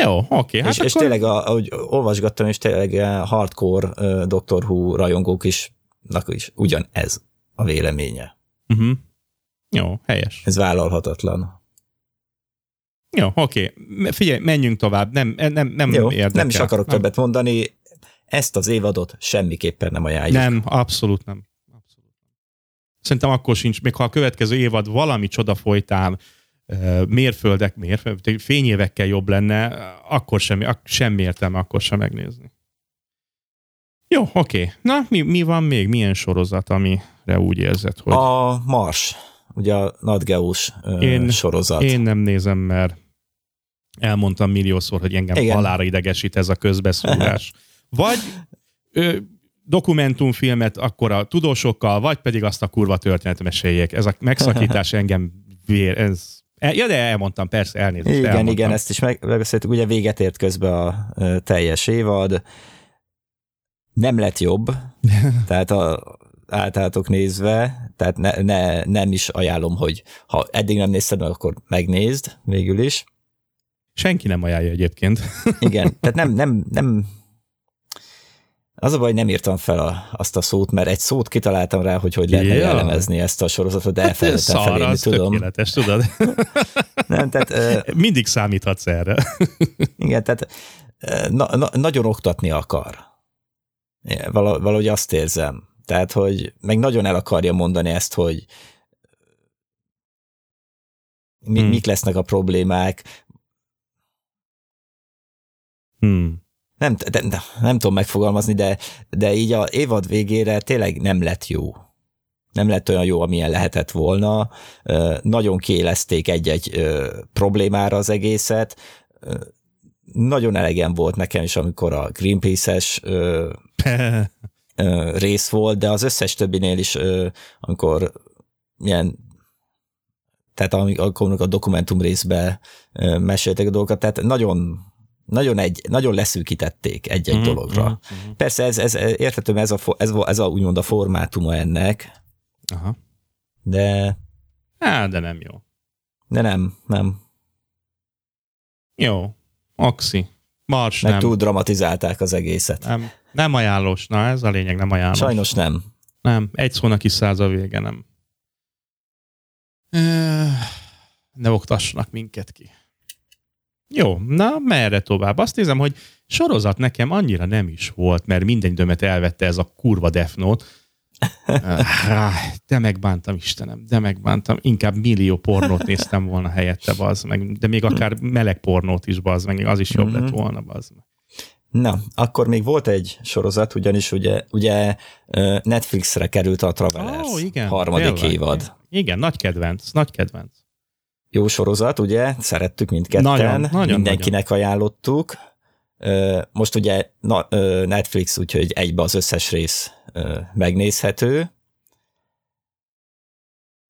Jó, oké. Hát és, és akkor... tényleg, a- ahogy olvasgattam, és tényleg a hardcore ö, Doctor Who rajongók is, is ugyanez a véleménye. Uh-huh. Jó, helyes. Ez vállalhatatlan. Jó, oké. Figyelj, menjünk tovább. Nem, nem, nem Jó, érdekel. nem is akarok nem. többet mondani, ezt az évadot semmiképpen nem ajánljuk. Nem, abszolút nem. Abszolút. Szerintem akkor sincs, még ha a következő évad valami csoda folytán mérföldek, mérföldek, fényévekkel jobb lenne, akkor semmi, ak- semmi értelme akkor sem megnézni. Jó, oké. Na, mi, mi van még? Milyen sorozat, amire úgy érzed, hogy... A Mars ugye a Nadgeus Én- sorozat. Én nem nézem, mert elmondtam milliószor, hogy engem Igen. Igen. halára idegesít ez a közbeszúrás. Vagy ö, dokumentumfilmet akkor a tudósokkal, vagy pedig azt a kurva történet meséljék. Ez a megszakítás engem vér, ez... E, ja, de elmondtam, persze, elnézést. Igen, elmondtam. igen, ezt is meg- megbeszéltük. Ugye véget ért közben a teljes évad. Nem lett jobb, tehát a, általatok nézve, tehát ne, ne, nem is ajánlom, hogy ha eddig nem nézted meg, akkor megnézd végül is. Senki nem ajánlja egyébként. Igen, tehát nem, nem, nem az a baj, nem írtam fel a, azt a szót, mert egy szót kitaláltam rá, hogy hogy lehetne Ja. jellemezni ezt a sorozatot, de elfelejtettem Szar, felírni, az tudom. tökéletes, tudod? Nem, tehát, Mindig számíthatsz erre. igen, tehát na, na, nagyon oktatni akar. Valahogy azt érzem. Tehát, hogy meg nagyon el akarja mondani ezt, hogy mi, Hmm. mik lesznek a problémák, Hmm. Nem, de, de, nem tudom megfogalmazni, de, de így a évad végére tényleg nem lett jó. Nem lett olyan jó, amilyen lehetett volna. Nagyon kiélezték egy-egy problémára az egészet. Nagyon elegem volt nekem is, amikor a Greenpeace-es rész volt, de az összes többinél is, amikor ilyen tehát ami- amikor a dokumentum részbe meséltek a dolgokat, tehát nagyon, nagyon, egy, nagyon leszűkítették egy-egy Mhm, dologra. mhm, mhm. Persze ez, ez értető, mert ez a, ez, a- ez a, úgymond a formátuma ennek, Aha. de, Á, de nem jó. de nem, nem. Jó. Oxi. Mars Meg nem. túl dramatizálták az egészet. nem. Nem ajánlós. Na, ez a lényeg, nem ajánlós. Sajnos nem. Nem, egy szónak is száz a vége, nem. Ne oktassanak minket ki. Jó, na merre tovább? Azt nézem, hogy sorozat nekem annyira nem is volt, mert minden időmet elvette ez a kurva. Öh, De megbántam, Istenem, de megbántam. Inkább millió pornót néztem volna helyette, bazd meg. De még akár meleg pornót is, bazd meg, az is jobb Mhm. lett volna, bazd meg. Na, akkor még volt egy sorozat, ugyanis ugye, ugye Netflixre került a Travelers Ó, igen, harmadik tényleg. évad. Igen, nagy kedvenc, nagy kedvenc. Jó sorozat, ugye? Szerettük mindketten. Nagyon, nagyon, Mindenkinek ajánlottuk. Ö, Most ugye Netflix, úgyhogy egybe az összes rész megnézhető.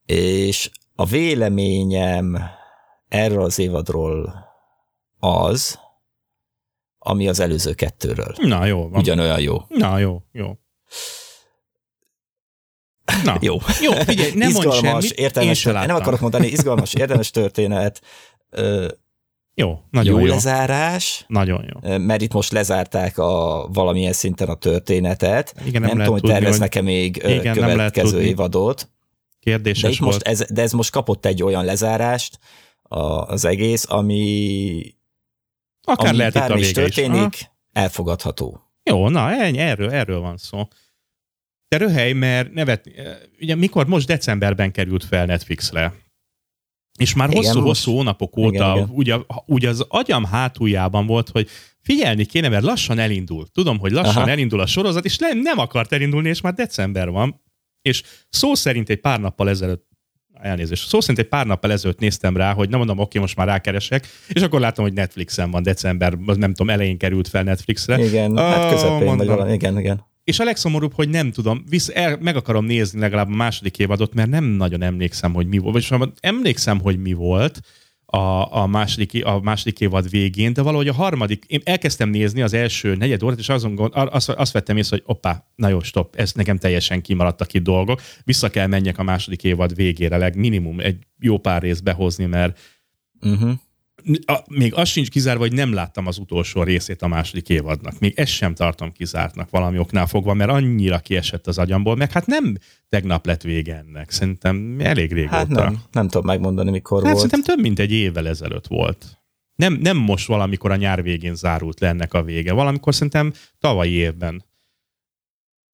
És a véleményem erről az évadról az, ami az előző kettőről. Na, jó van. Ugyanolyan jó. Na, jó, jó. Na, Jó. Jó, figyelj, nem mondd izgalmas, semmit, én értelmes, se nem akarok mondani, izgalmas, értelmes történet, ö, Jó, nagyon jó, jó. lezárás, Nagyon jó. mert itt most lezárták a valamilyen szinten a történetet. Igen, nem, Nem, tudom, hogy terveznek-e még Igen, következő évadot, de, Kérdéses itt volt. most ez, de ez most kapott egy olyan lezárást a, az egész, ami, Akár ami lehet itt a is vége is. történik, Aha. elfogadható. Jó, na, ennyi, erről, erről van szó. De röhely, mert nevet, ugye mikor most decemberben került fel Netflixre, és már hosszú-hosszú hónapok óta Igen, igen. ugye, ugye az agyam hátuljában volt, hogy figyelni kéne, mert lassan elindul. Tudom, hogy lassan Aha. elindul a sorozat, és nem, nem akart elindulni, és már december van. És szó szerint egy pár nappal ezelőtt elnézést. Szó szerint egy pár nappal ezelőtt néztem rá, hogy nem mondom, oké, most már rákeresek, és akkor láttam, hogy Netflixen van december, nem tudom, elején került fel Netflixre. Igen, Ó, hát közepén, vagy mondom. valami, igen, igen. És a legszomorúbb, hogy nem tudom, visz, el, meg akarom nézni legalább a második évadot, mert nem nagyon emlékszem, hogy mi volt. Vagyis emlékszem, hogy mi volt a, a, második, a második évad végén, de valahogy a harmadik, én elkezdtem nézni az első negyed órát, és azon gond, azt, azt vettem észre, hogy oppá, na jó, stop, ez nekem teljesen kimaradtak itt dolgok, vissza kell menjek a második évad végére, leg minimum egy jó pár részt behozni, mert Uh-huh. A, még az sincs kizárva, hogy nem láttam az utolsó részét a második évadnak. Még ezt sem tartom kizártnak valami oknál fogva, mert annyira kiesett az agyamból, meg hát nem tegnap lett vége ennek. Szerintem elég régóta. Hát nem, nem tudom megmondani, mikor hát volt. szerintem több mint egy évvel ezelőtt volt. Nem, nem most valamikor a nyár végén zárult le ennek a vége. Valamikor szerintem tavalyi évben.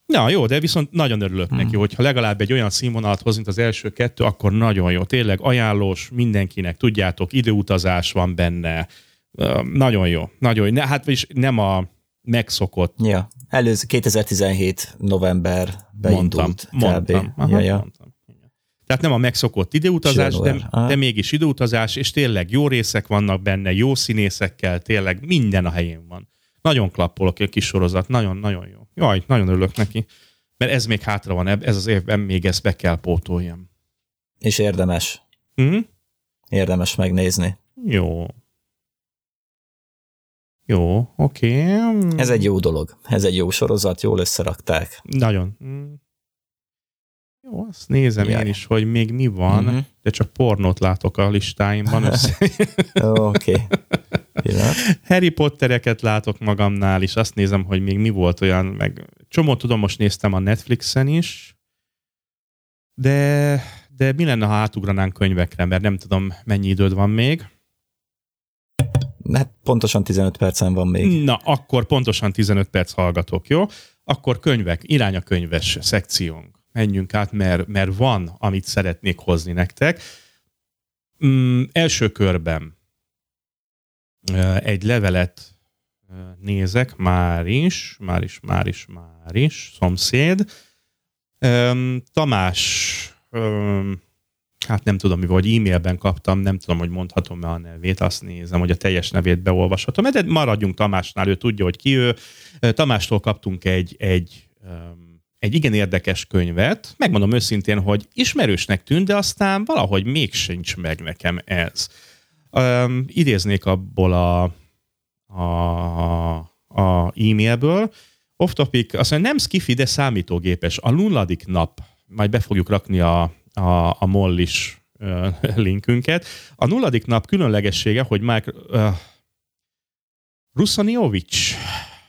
Na jó, de viszont nagyon örülök Hmm. neki, hogyha legalább egy olyan színvonalat hoz, mint az első kettő, akkor nagyon jó. Tényleg ajánlós mindenkinek, tudjátok, időutazás van benne. Nagyon jó, nagyon jó. Ne, hát is nem a megszokott, Ja, előző 2017 novemberben mondtam, indult mondtam. kb. Aha, Ja, ja. mondtam. Tehát nem a megszokott időutazás, de, de mégis időutazás, és tényleg jó részek vannak benne, jó színészekkel, tényleg minden a helyén van. Nagyon klappolok a kis sorozat, nagyon-nagyon jó. Jaj, nagyon örülök neki. Mert ez még hátra van, ez az évben még ezt be kell pótoljam. És érdemes. Mm-hmm. Érdemes megnézni. Jó. Jó, oké. Okay. Ez egy jó dolog. Ez egy jó sorozat, jól összerakták. Nagyon. Jó, azt nézem Jaj. én is, hogy még mi van, uh-huh. de csak pornót látok a listáimban. Oké. Okay. Harry Pottereket látok magamnál is, azt nézem, hogy még mi volt olyan, meg csomó tudom, most néztem a Netflixen is, de, de mi lenne, ha átugranánk könyvekre, mert nem tudom, mennyi időd van még. Hát pontosan 15 percen van még. Na, akkor pontosan 15 perc hallgatok, jó? Akkor könyvek, irány a könyves szekciónk. Menjünk át, mert, mert van, amit szeretnék hozni nektek. Mm, első körben egy levelet nézek, már is, már is, már is, már is, szomszéd. Tamás hát nem tudom mi vagy, e-mailben kaptam, nem tudom, hogy mondhatom-e a nevét, azt nézem, hogy a teljes nevét beolvashatom, de maradjunk Tamásnál, ő tudja, hogy ki ő. Tamástól kaptunk egy, egy, egy igen érdekes könyvet, megmondom őszintén, hogy ismerősnek tűnt, de aztán valahogy még sincs meg nekem ez. Um, idéznék abból a, a, a e-mailből, off topic, azt mondja, nem skifi, de számítógépes. A nulladik nap, majd be fogjuk rakni a, a, a mollis linkünket. A nulladik nap különlegessége, hogy Mike uh, Rusaniovics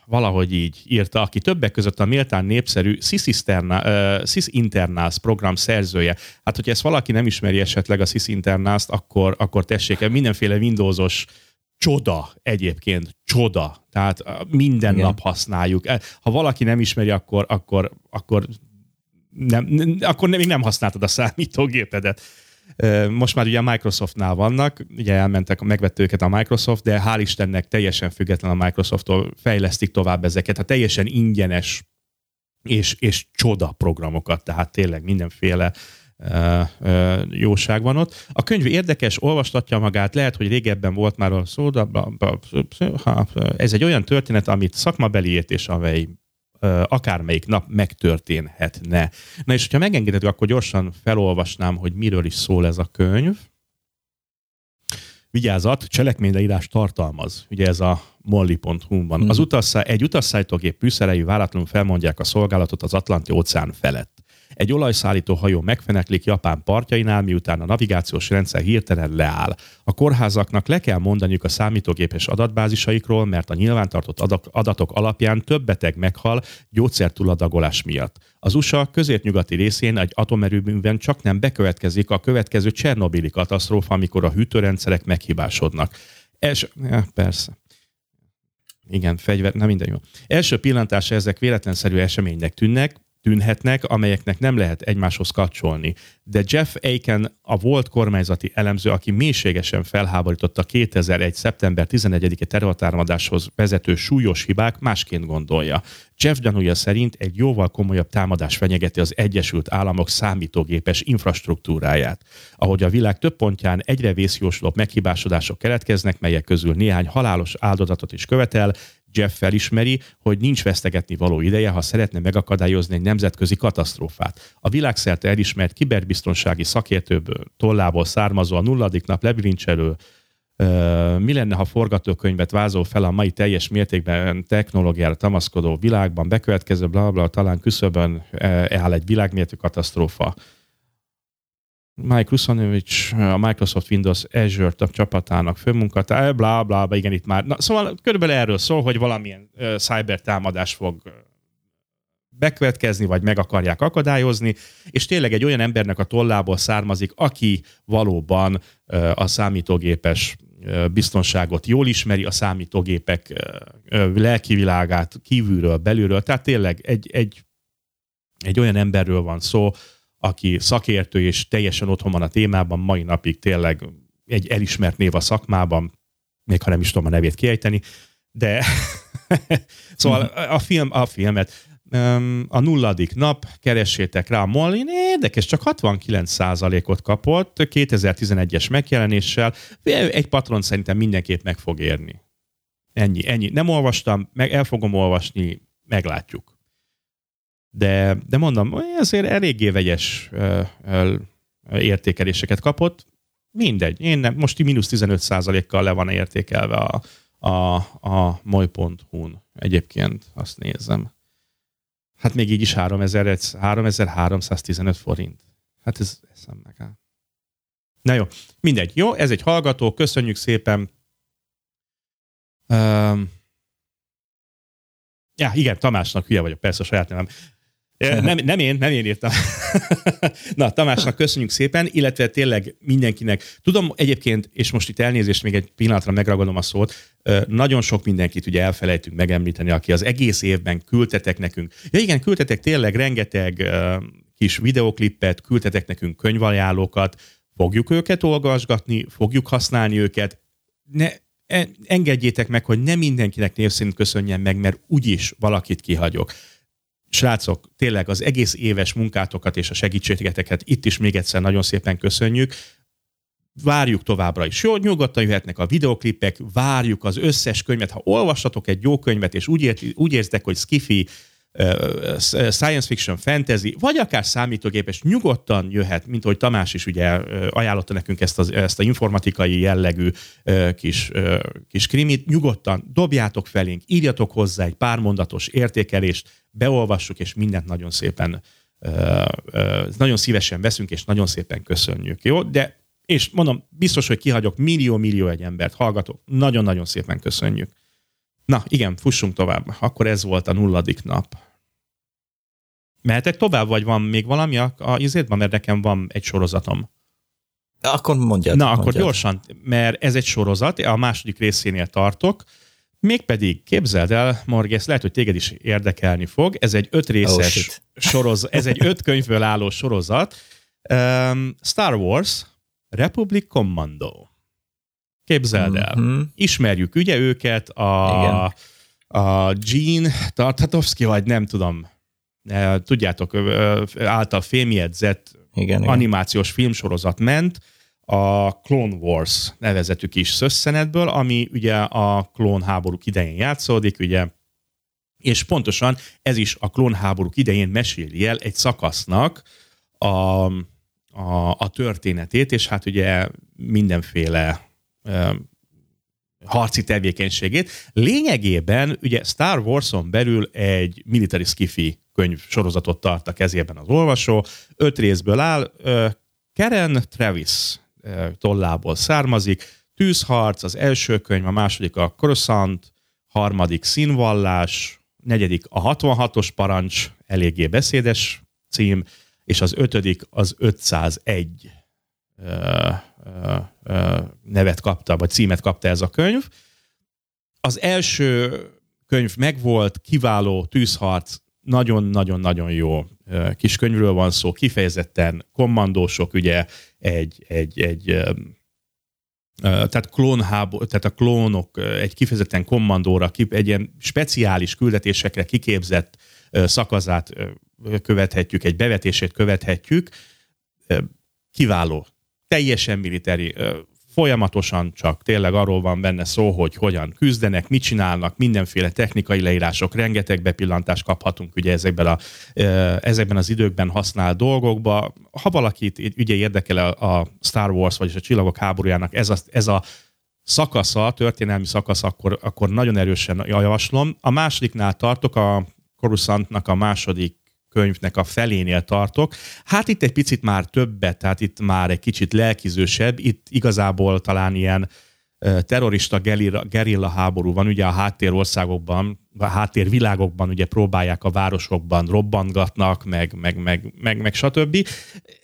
valahogy így írta, aki többek között a méltán népszerű SIS, uh, SIS Internals program szerzője. Hát, hogyha ezt valaki nem ismeri esetleg a SIS Internals-t, akkor, akkor tessék, mindenféle Windowsos csoda egyébként, csoda. Tehát minden Igen. nap használjuk. Ha valaki nem ismeri, akkor, akkor, akkor nem, nem, akkor még nem használtad a számítógépedet. Most már ugye a Microsoftnál vannak, ugye elmentek, megvette őket a Microsoft, de hál' Istennek teljesen független a Microsofttól fejlesztik tovább ezeket, a teljesen ingyenes és, és csoda programokat, tehát tényleg mindenféle jóság van ott. A könyv érdekes, olvastatja magát, lehet, hogy régebben volt már a szó, de ez egy olyan történet, amit szakmabeliét és amely akármelyik nap megtörténhetne. Na és hogyha megengeded, akkor gyorsan felolvasnám, hogy miről is szól ez a könyv. Vigyázat, cselekményleírás tartalmaz. Ugye ez a molly.hu van. Mm. Az utasszá, egy utasszállítógép fűszerei váratlanul felmondják a szolgálatot az Atlanti óceán felett. Egy olajszállító hajó megfeneklik Japán partjainál, miután a navigációs rendszer hirtelen leáll. A kórházaknak le kell mondaniuk a számítógépes adatbázisaikról, mert a nyilvántartott adatok alapján több beteg meghal gyógyszertúladagolás miatt. Az USA közép-nyugati részén egy atomerőműben csak nem bekövetkezik a következő Csernobili katasztrófa, amikor a hűtőrendszerek meghibásodnak. Es, ja, persze. Igen, fegyver, na minden jó. Első pillantásra ezek véletlenszerű eseménynek tűnnek, tűnhetnek, amelyeknek nem lehet egymáshoz kapcsolni. De Jeff Aiken, a volt kormányzati elemző, aki mélységesen felháborította 2001. szeptember 11-i terrortámadáshoz vezető súlyos hibák, másként gondolja. Jeff gyanúja szerint egy jóval komolyabb támadás fenyegeti az Egyesült Államok számítógépes infrastruktúráját. Ahogy a világ több pontján egyre vészjóslóbb meghibásodások keletkeznek, melyek közül néhány halálos áldozatot is követel, Jeff felismeri, hogy nincs vesztegetni való ideje, ha szeretne megakadályozni egy nemzetközi katasztrófát. A világszerte elismert kiberbiztonsági szakértőből tollából származó a nulladik nap lebilincselő mi lenne, ha forgatókönyvet vázol fel a mai teljes mértékben technológiára tamaszkodó világban, bekövetkező bla, bla talán küszöbön áll egy világméretű katasztrófa. Mike Rusanovic, a Microsoft Windows Azure csapatának főmunkatár, bla, bla, bla, igen, itt már. Na, szóval körülbelül erről szól, hogy valamilyen uh, cyber támadás fog bekövetkezni, vagy meg akarják akadályozni, és tényleg egy olyan embernek a tollából származik, aki valóban uh, a számítógépes biztonságot jól ismeri, a számítógépek lelki világát kívülről, belülről, tehát tényleg egy, egy, egy olyan emberről van szó, aki szakértő és teljesen otthon van a témában, mai napig tényleg egy elismert név a szakmában, még ha nem is tudom a nevét kiejteni, de szóval a, film, a filmet a nulladik nap, keressétek rá a Mollin, érdekes, csak 69%-ot kapott 2011-es megjelenéssel, egy patron szerintem mindenképp meg fog érni. Ennyi, ennyi. Nem olvastam, meg el fogom olvasni, meglátjuk. De, de mondom, azért eléggé vegyes értékeléseket kapott. Mindegy, én nem, most mínusz 15%-kal le van értékelve a, a, a moly.hu-n. Egyébként azt nézem. Hát még így is 3000, 3315 forint. Hát ez eszem meg áll. Na jó, mindegy. Jó, ez egy hallgató, köszönjük szépen. Um, ja, igen, Tamásnak hülye vagyok, persze a saját nevem. Nem, nem én, nem én írtam. Na, Tamásnak köszönjük szépen, illetve tényleg mindenkinek. Tudom egyébként, és most itt elnézést, még egy pillanatra megragadom a szót, nagyon sok mindenkit ugye elfelejtünk megemlíteni, aki az egész évben küldtetek nekünk. Ja igen, küldtetek tényleg rengeteg kis videoklippet, küldtetek nekünk könyvajánlókat, fogjuk őket olvasgatni, fogjuk használni őket. Ne, e, engedjétek meg, hogy nem mindenkinek név köszönjen meg, mert úgyis valakit kihagyok. Srácok, tényleg az egész éves munkátokat és a segítségeteket itt is még egyszer nagyon szépen köszönjük. Várjuk továbbra is. Jó, nyugodtan jöhetnek a videoklipek, várjuk az összes könyvet. Ha olvastatok egy jó könyvet, és úgy, ért, úgy érzitek, hogy skifi, science fiction, fantasy, vagy akár számítógépes, nyugodtan jöhet, mint ahogy Tamás is ugye ajánlotta nekünk ezt, az, ezt a informatikai jellegű kis, kis krimit, nyugodtan dobjátok felénk, írjatok hozzá egy pár mondatos értékelést, beolvassuk, és mindent nagyon szépen nagyon szívesen veszünk, és nagyon szépen köszönjük. Jó? De és mondom, biztos, hogy kihagyok millió-millió egy embert, hallgatok. Nagyon-nagyon szépen köszönjük. Na, igen, fussunk tovább. Akkor ez volt a nulladik nap. Mehetek tovább, vagy van még valami a, a izétben, mert nekem van egy sorozatom. Akkor mondjad. Na, mondjad. akkor gyorsan, mert ez egy sorozat, a második részénél tartok, mégpedig képzeld el, Morgi, ezt lehet, hogy téged is érdekelni fog, ez egy öt részes oh, sorozat, ez egy öt könyvből álló sorozat, um, Star Wars, Republic Commando. Képzeld el. Mm-hmm. Ismerjük ugye őket, a, Igen. a Gene Tartatovsky, vagy nem tudom, tudjátok, által fémjegyzett igen, animációs igen. filmsorozat ment, a Clone Wars nevezetű kis szösszenetből, ami ugye a klónháborúk idején játszódik, ugye, és pontosan ez is a klónháborúk idején meséli el egy szakasznak a, a, a történetét, és hát ugye mindenféle harci tevékenységét. Lényegében ugye Star Wars-on belül egy military skifi könyv sorozatot tart a kezében az olvasó. Öt részből áll. Karen Travis tollából származik. Tűzharc, az első könyv, a második a Croissant, harmadik színvallás, negyedik a 66-os parancs, eléggé beszédes cím, és az ötödik az 501 nevet kapta, vagy címet kapta ez a könyv. Az első könyv megvolt, kiváló tűzharc, nagyon-nagyon-nagyon jó kis könyvről van szó, kifejezetten kommandósok, ugye egy, egy, egy tehát, klónhábor, tehát a klónok egy kifejezetten kommandóra, egy ilyen speciális küldetésekre kiképzett szakazát követhetjük, egy bevetését követhetjük. Kiváló teljesen militári, folyamatosan csak tényleg arról van benne szó, hogy hogyan küzdenek, mit csinálnak, mindenféle technikai leírások, rengeteg bepillantást kaphatunk ugye ezekben, a, ezekben az időkben használt dolgokba. Ha valakit ugye érdekel a Star Wars, vagyis a Csillagok háborújának ez a, ez a szakasza, történelmi szakasz, akkor, akkor nagyon erősen javaslom. A másodiknál tartok, a Coruscantnak a második könyvnek a felénél tartok. Hát itt egy picit már többet, tehát itt már egy kicsit lelkizősebb, itt igazából talán ilyen terrorista gerilla, háború van, ugye a háttér országokban, a háttér világokban ugye próbálják a városokban robbangatnak, meg, meg, meg, meg, meg stb.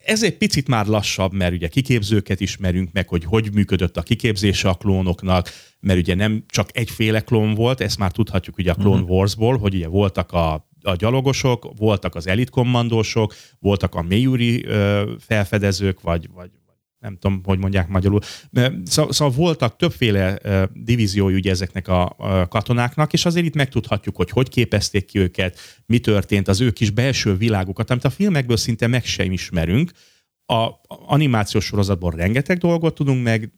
Ez egy picit már lassabb, mert ugye kiképzőket ismerünk meg, hogy hogy működött a kiképzése a klónoknak, mert ugye nem csak egyféle klón volt, ezt már tudhatjuk ugye a Clone uh-huh. Warsból, hogy ugye voltak a a gyalogosok, voltak az elitkommandósok, voltak a mélyúri felfedezők, vagy, vagy nem tudom, hogy mondják magyarul. Szóval, szóval voltak többféle divíziói ugye ezeknek a katonáknak, és azért itt megtudhatjuk, hogy hogy képezték ki őket, mi történt, az ő kis belső világukat, amit a filmekből szinte meg sem ismerünk. A animációs sorozatban rengeteg dolgot tudunk meg,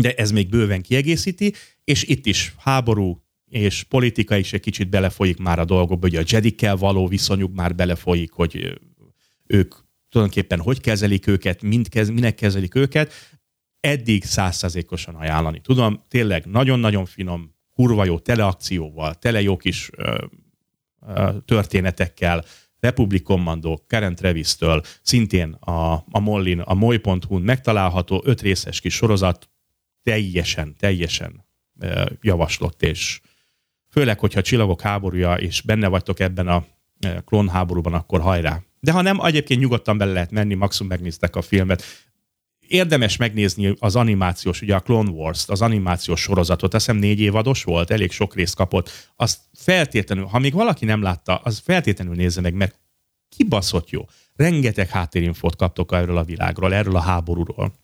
de ez még bőven kiegészíti, és itt is háború és politika is egy kicsit belefolyik már a dolgokba, hogy a Jedikkel való viszonyuk már belefolyik, hogy ők tulajdonképpen hogy kezelik őket, mind kez, minek kezelik őket, eddig százszerzékosan ajánlani. Tudom, tényleg nagyon-nagyon finom, kurva jó, tele akcióval, tele jó kis ö, ö, történetekkel, Republic Commando, Karen Travis-től, szintén a, a Mollin, a moly.hu-n megtalálható öt részes kis sorozat, teljesen, teljesen javaslott, és főleg, hogyha csillagok háborúja, és benne vagytok ebben a klónháborúban, akkor hajrá, de ha nem, egyébként nyugodtan bele lehet menni, maximum megnéztek a filmet. Érdemes megnézni az animációs, ugye a Clone Wars-t, az animációs sorozatot, azt hiszem négy évados volt, elég sok részt kapott. Azt feltétlenül, ha még valaki nem látta, az feltétlenül nézze meg, mert kibaszott jó. Rengeteg háttérinfót kaptok erről a világról, erről a háborúról.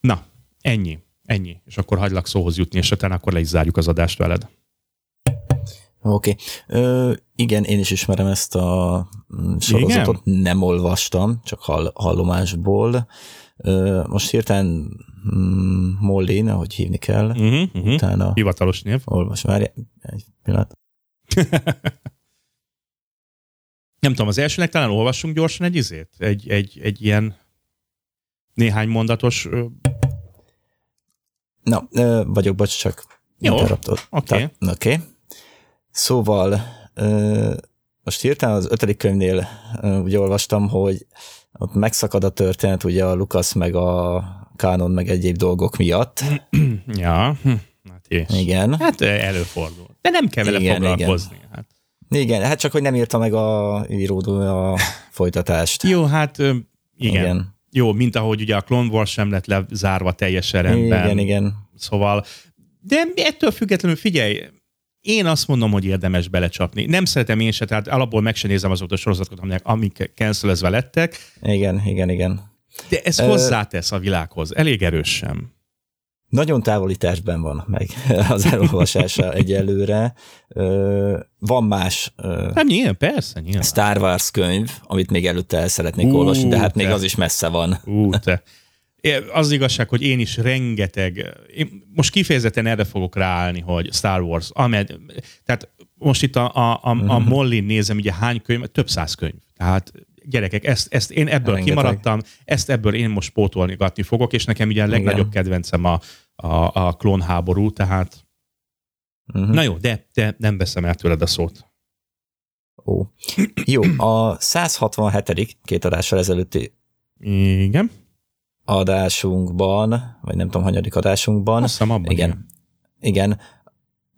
Na, ennyi, ennyi. És akkor hagylak szóhoz jutni, és utána akkor le is zárjuk az adást veled. Oké. Okay. igen, én is ismerem ezt a mm, sorozatot, igen? nem olvastam, csak hall, hallomásból. Ö, most hirtelen mm, Mollin, ahogy hívni kell, uh-huh, uh-huh. utána... Hivatalos név. Olvas, várj, egy pillanat. nem tudom, az elsőnek talán olvassunk gyorsan egy izét? Egy, egy, egy ilyen néhány mondatos... Na, vagyok, bocs, csak Jó, oké. Okay. Okay. Szóval most hirtelen az ötödik könyvnél ugye olvastam, hogy ott megszakad a történet ugye a Lukasz meg a Kánon meg egyéb dolgok miatt. ja, hm, hát és. Igen. Hát előfordul. De nem kell vele igen, foglalkozni. Igen. Hát. igen, hát csak hogy nem írta meg a íródó a folytatást. Jó, hát igen. igen. Jó, mint ahogy ugye a Clone Wars sem lett lezárva teljesen rendben. Igen, igen. Szóval, de ettől függetlenül figyelj, én azt mondom, hogy érdemes belecsapni. Nem szeretem én se, tehát alapból meg sem nézem azokat a sorozatokat, amik cancelezve lettek. Igen, igen, igen. De ez Ö... hozzátesz a világhoz, elég erősen. Nagyon távoli testben van meg az elolvasása egyelőre. Van más Nem, nyilván, persze, nyilván. Star Wars könyv, amit még előtte el szeretnék Ú, olvasni, de hát még te. az is messze van. Ú, te. Az igazság, hogy én is rengeteg, én most kifejezetten erre fogok ráállni, hogy Star Wars, amed, tehát most itt a, a, a, a mhm. Mollin nézem, ugye hány könyv, több száz könyv. Tehát gyerekek, ezt, ezt én ebből Rengeteg. kimaradtam, ezt ebből én most pótolgatni fogok, és nekem ugye a legnagyobb Igen. kedvencem a, a, a klónháború, tehát uh-huh. na jó, de, de nem veszem el tőled a szót. Ó. Jó, a 167. két adással ezelőtti Igen adásunkban, vagy nem tudom, hanyadik adásunkban. Azt abban igen, igen. Igen.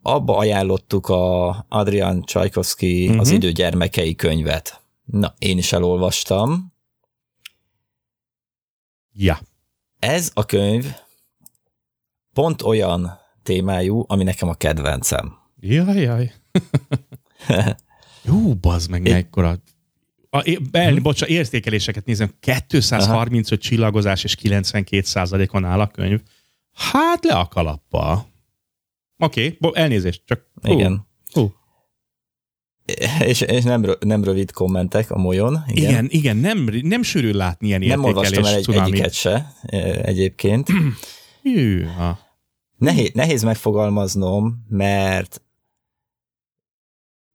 Abba ajánlottuk a Adrian Csajkovszki uh-huh. az mhm. idő gyermekei könyvet. Na, én is elolvastam. Ja. Ez a könyv pont olyan témájú, ami nekem a kedvencem. Jaj, jaj. Jó, bazd meg, mekkora a, be, hmm. bocsánat, értékeléseket nézem, 235 Aha. csillagozás és 92 százalékon áll a könyv. Hát le a kalappa. Oké, okay, elnézést, csak... Igen. Hú. És, és nem, nem rövid kommentek a molyon. Igen, igen, igen nem, nem sűrű látni ilyen Nem olvastam el egy, egyiket se egyébként. Hűha. Nehéz, nehéz megfogalmaznom, mert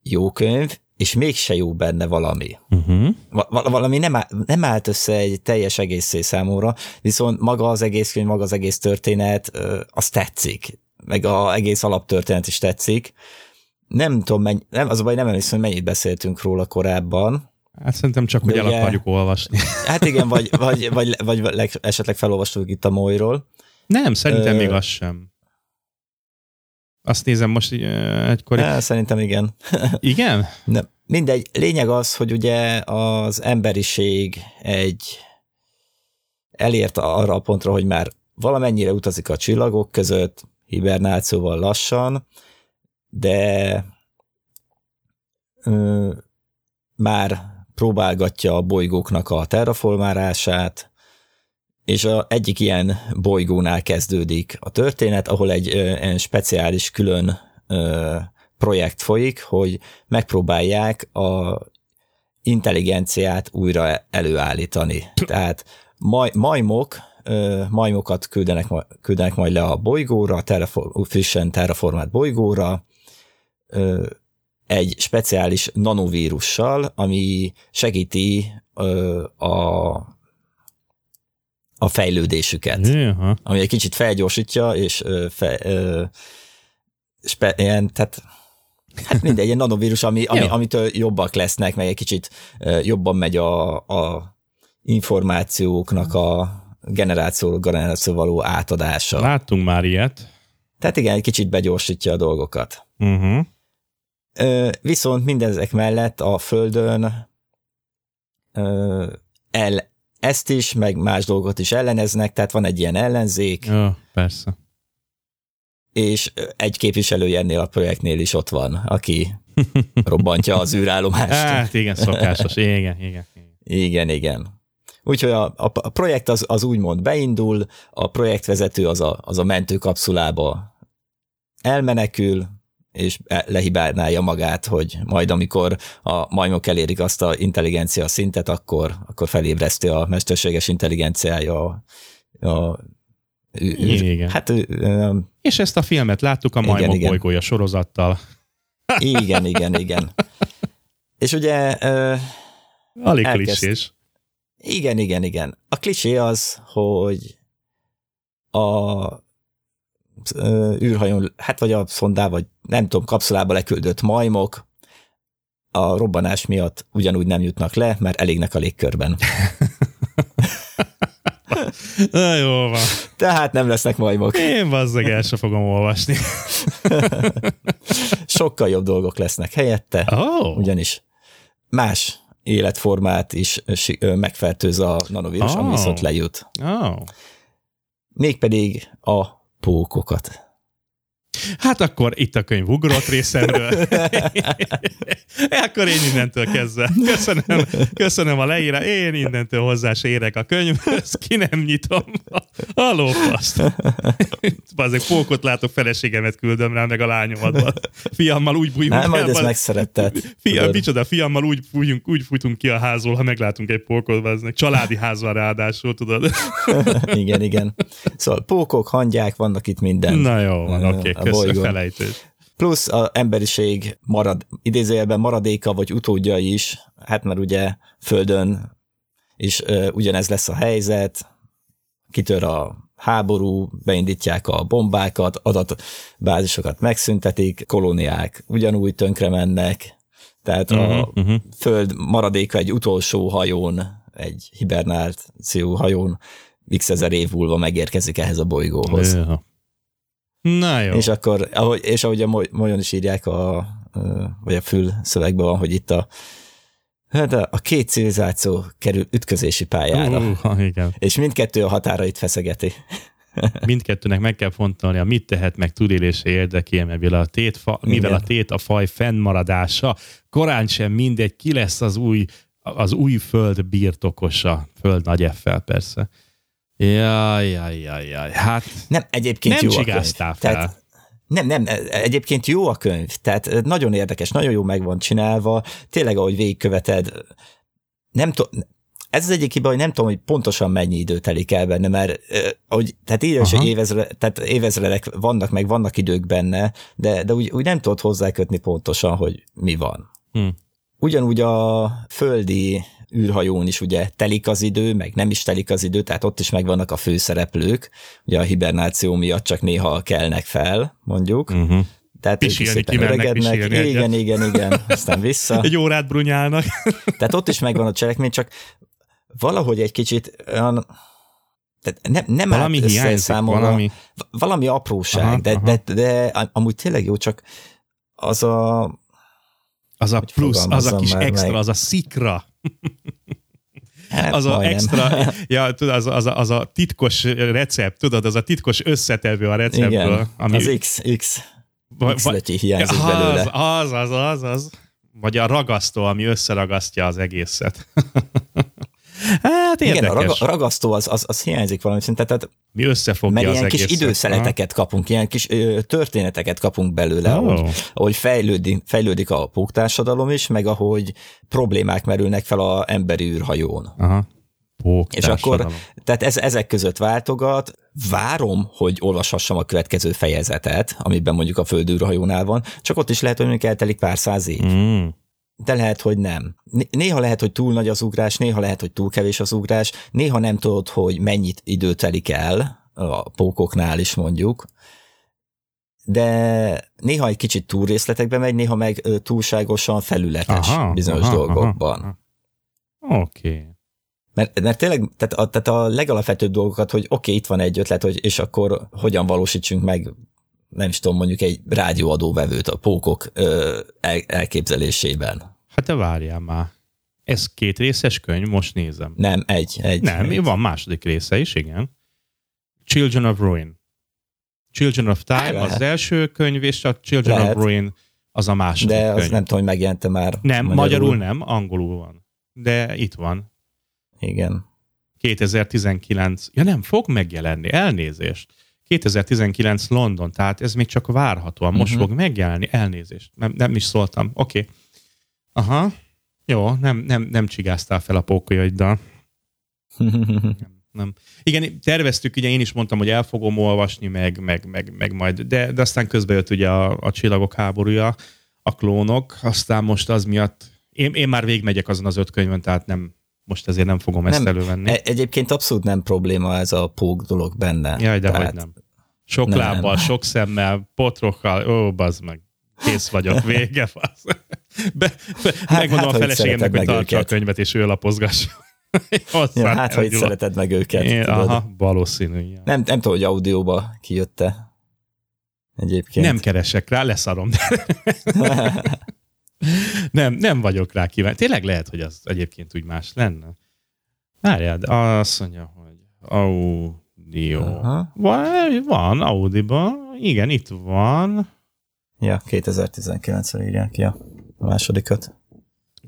jó könyv, és mégse jó benne valami. Uh-huh. Val- valami nem, áll, nem állt össze egy teljes egészé számomra, viszont maga az egész könyv, maga az egész történet, az tetszik. Meg az egész alaptörténet is tetszik. Nem tudom, mennyi, nem, az a baj, nem emlékszem, hogy mennyit beszéltünk róla korábban. Hát szerintem csak, hogy el akarjuk olvasni. Hát igen, vagy, vagy, vagy, vagy, vagy esetleg felolvastuk itt a Molyról. Nem, szerintem Ö... még az sem. Azt nézem most egykor. Ja, szerintem igen. Igen? Nem. Mindegy. Lényeg az, hogy ugye az emberiség egy elért arra a pontra, hogy már valamennyire utazik a csillagok között, hibernációval lassan, de ö, már próbálgatja a bolygóknak a terraformálását, és a egyik ilyen bolygónál kezdődik a történet, ahol egy ö, speciális külön ö, projekt folyik, hogy megpróbálják a intelligenciát újra előállítani. Tehát maj, majmok, ö, majmokat küldenek, küldenek majd le a bolygóra, terrafor, frissen terraformált bolygóra, ö, egy speciális nanovírussal, ami segíti ö, a a fejlődésüket. Jaha. Ami egy kicsit felgyorsítja, és ö, fe, ö, spe, ilyen, tehát hát mindegy, egy nanovírus, ami, ami, amitől jobbak lesznek, meg egy kicsit ö, jobban megy a, a információknak a generációról generáció való átadása. Láttunk már ilyet. Tehát igen, egy kicsit begyorsítja a dolgokat. Uh-huh. Ö, viszont mindezek mellett a Földön ö, el, ezt is, meg más dolgot is elleneznek, tehát van egy ilyen ellenzék, Jó, persze. és egy képviselője ennél a projektnél is ott van, aki robbantja az űrállomást. Hát igen, szokásos. Igen, igen. igen. Igen, igen. Úgyhogy a, a, a projekt az, az úgymond beindul, a projektvezető az a, az a mentőkapszulába elmenekül, és e- lehibálnálja magát, hogy majd amikor a majmok elérik azt a intelligencia szintet, akkor, akkor felébreszti a mesterséges intelligenciája a, a Igen. Hát ö, És ezt a filmet láttuk a Majmok igen. bolygója sorozattal. igen, igen, igen. És ugye ö, Alig Elkezd- klisés. Igen, igen, igen. A klisé az, hogy a űrhajón, hát vagy a szondá, vagy nem tudom, kapszulába leküldött majmok a robbanás miatt ugyanúgy nem jutnak le, mert elégnek a légkörben. Na, jó van. Tehát nem lesznek majmok. Én bazzeg el se fogom olvasni. Sokkal jobb dolgok lesznek helyette, Oh. ugyanis más életformát is megfertőz a nanovírus, ami Ah. viszont lejut. Oh. Mégpedig a pókokat. Hát akkor itt a könyv ugrott részemről. akkor én innentől kezdve. Köszönöm, köszönöm a leírás. Én innentől hozzá érek a könyvhöz, ki nem nyitom. A lófaszt. Bazeg, pókot látok, feleségemet küldöm rá, meg a lányomat. Fiammal úgy bújunk Nem, majd ezt megszeretted. Fia, micsoda, fiammal úgy, fújunk, úgy fújtunk ki a házból, ha meglátunk egy pókot, bazeg. Családi ház van ráadásul, tudod. igen, igen. Szóval pókok, hangyák, vannak itt minden. Na jó, van, A- oké, okay, a bolygón. felejtős. Plusz a emberiség marad, idézőjelben maradéka vagy utódja is, hát mert ugye Földön is ö, ugyanez lesz a helyzet, kitör a háború, beindítják a bombákat, adatbázisokat megszüntetik, kolóniák ugyanúgy tönkre mennek, tehát a Uh-huh, uh-huh. Föld maradéka egy utolsó hajón, egy hibernáció hajón x ezer év múlva megérkezik ehhez a bolygóhoz. Ja. Na jó. És akkor, ahogy, és ahogy a Moly- Molyon is írják, a, vagy a fül szövegben van, hogy itt a, hát a, a két civilizáció kerül ütközési pályára, uh. Igen. és mindkettő a határait feszegeti. Mindkettőnek meg kell fontolnia, mit tehet meg túlélése érdekében, mivel a, tét fa, mivel a tét a faj fennmaradása, korán sem mindegy, ki lesz az új, az új föld birtokosa, föld nagy F-fel persze. Jaj, jaj, jaj, jaj. Hát Nem, egyébként nem jó csigáztál fel. Tehát, nem, nem, egyébként jó a könyv, tehát nagyon érdekes, nagyon jó meg van csinálva, tényleg ahogy végigköveted, nem tudom, ez az egyik hiba, hogy nem tudom, hogy pontosan mennyi idő telik el benne, mert eh, ahogy, tehát írja is, hogy évezre, tehát évezredek vannak, meg vannak idők benne, de, de úgy, úgy nem tudod hozzákötni pontosan, hogy mi van. Hm. Ugyanúgy a földi űrhajón is ugye telik az idő, meg nem is telik az idő, tehát ott is megvannak a főszereplők, ugye a hibernáció miatt csak néha kelnek fel, mondjuk. uh-huh. Tehát ők is Pisilni szépen kimennek, öregednek. pisilni egyet. Igen, igen, igen, aztán vissza. egy órát brunyálnak. Tehát ott is megvan a cselekmény, csak valahogy egy kicsit olyan, tehát nem, nem Valami állt össze hiányzik, számomra. valami. valami apróság, Aha, de, aha. de, de amúgy tényleg jó, csak az a Az a plusz, az a kis extra, meg. az a szikra. Hát az a extra, ja, tudod, az, a- az, az a titkos recept, tudod, az a titkos összetevő a receptből. Igen, ami, az X, X, va- va- hiányzik az, belőle. az, az, az, az. Vagy a ragasztó, ami összeragasztja az egészet. Hát Igen, a érdekes. raga, ragasztó az, az, az hiányzik valami szinten, tehát Mi összefogja mert az ilyen kis egészet. időszeleteket kapunk, ilyen kis ö, történeteket kapunk belőle, Ó. ahogy, ahogy fejlődik, fejlődik a póktársadalom is, meg ahogy problémák merülnek fel a emberi űrhajón. Aha. Pók És akkor, tehát ez, ezek között váltogat, várom, hogy olvashassam a következő fejezetet, amiben mondjuk a földűrhajónál van, csak ott is lehet, hogy mondjuk eltelik pár száz év. Mm. De lehet, hogy nem. Né- Néha lehet, hogy túl nagy az ugrás, néha lehet, hogy túl kevés az ugrás, néha nem tudod, hogy mennyit idő telik el, a pókoknál is mondjuk, de néha egy kicsit túl részletekbe megy, néha meg túlságosan felületes Aha, bizonyos aha, dolgokban. Oké. Okay. Mert, mert tényleg, tehát a, tehát a legalapvetőbb dolgokat, hogy oké, okay, itt van egy ötlet, hogy, és akkor hogyan valósítsunk meg, nem is tudom, mondjuk egy rádióadóvevőt a pókok ö, el, elképzelésében. Hát te várjál már. Ez két részes könyv, most nézem. Nem, egy. egy Nem, egy. van második része is, igen. Children of Ruin. Children of Time Lehet. az első könyv, és a Children Lehet. of Ruin az a második De könyv. azt nem tudom, hogy megjelente már. nem, magyarul. magyarul nem, angolul van. De itt van. Igen. 2019. Ja nem, fog megjelenni, elnézést. 2019 London, tehát ez még csak várhatóan. Most uh-huh. fog megjelenni, elnézést. Nem, nem is szóltam. Oké. Okay. Aha. Jó, nem, nem, nem csigáztál fel a pókolyaiddal. Nem. Igen, terveztük, ugye én is mondtam, hogy el fogom olvasni, meg, meg, meg, meg majd, de, de aztán közben jött ugye a, a csillagok háborúja, a klónok, aztán most az miatt, én, én már végigmegyek azon az öt könyvön, tehát nem, most ezért nem fogom ezt Nem, elővenni. E- egyébként abszolút nem probléma ez a pók dolog benne. Jaj, de Tehát- hogy nem. Sok Nem. lábbal, sok szemmel, potrokkal, ó, bazd meg. Kész vagyok, vége, fasz. Be, be, Hát- megmondom hát, a feleségemnek, hogy tartsa a könyvet, és ő lapozgassa. Ja, hát, ha itt szereted meg őket. Én, tudod. aha, valószínű. Ja. Nem, nem tudom, hogy audióba kijötte. Egyébként. Nem keresek rá, leszarom. nem, nem vagyok rá kíváncsi. Tényleg lehet, hogy az egyébként úgy más lenne. Várjál, azt mondja, hogy audio. Aha. Van, van Audiban. Igen, itt van. ja, 2019-re írják ki a másodikat.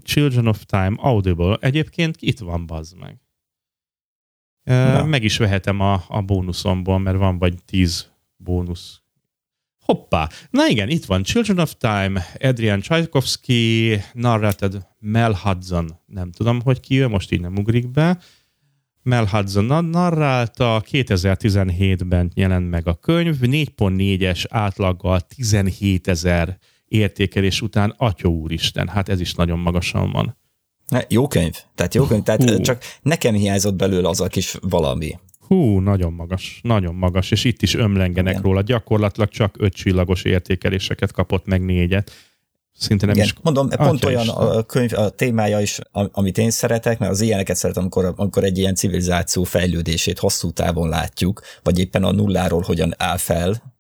Children of Time Audible. Egyébként itt van, bazd meg. Na. Meg is vehetem a, a bónuszomból, mert van vagy 10 bónusz. Hoppá! Na igen, itt van Children of Time, Adrian Tchaikovsky, narrated Mel Hudson. Nem tudom, hogy ki ő, most így nem ugrik be. Mel Hudson na- narrálta, 2017-ben jelent meg a könyv, 4.4-es átlaggal 17 ezer értékelés után, atya úristen, hát ez is nagyon magasan van. Jó könyv. Tehát jó könyv. Tehát. Hú. csak nekem hiányzott belőle az a kis valami. Hú, nagyon magas, nagyon magas, és itt is ömlengenek Igen. róla. Gyakorlatilag csak öt csillagos értékeléseket kapott, meg négyet. Szinte nem Igen, is... mondom, pont Atya olyan Isten. a könyv, a témája is, am- amit én szeretek, mert az ilyeneket szeretem, amikor, amikor egy ilyen civilizáció fejlődését hosszú távon látjuk, vagy éppen a nulláról hogyan áll fel,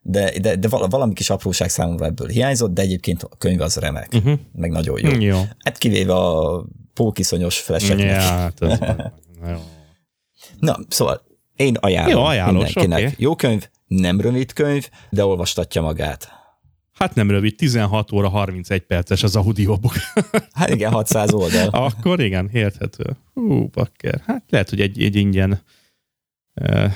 de, de, de vala- valami kis apróság számomra ebből hiányzott, de egyébként a könyv az remek, Uh-huh. meg nagyon jó. Jó. Hát kivéve a pókiszonyos fleseknek. Ja, hát ez Na jó. Na, szóval én ajánlom Jó, ajánlós, mindenkinek. oké. Jó könyv, nem rövid könyv, de olvastatja magát. Hát nem rövid, 16 óra 31 perces az audiobook. Hát igen, 600 oldal. Akkor igen, érthető. Hú, bakker. Hát lehet, hogy egy, egy ingyen uh,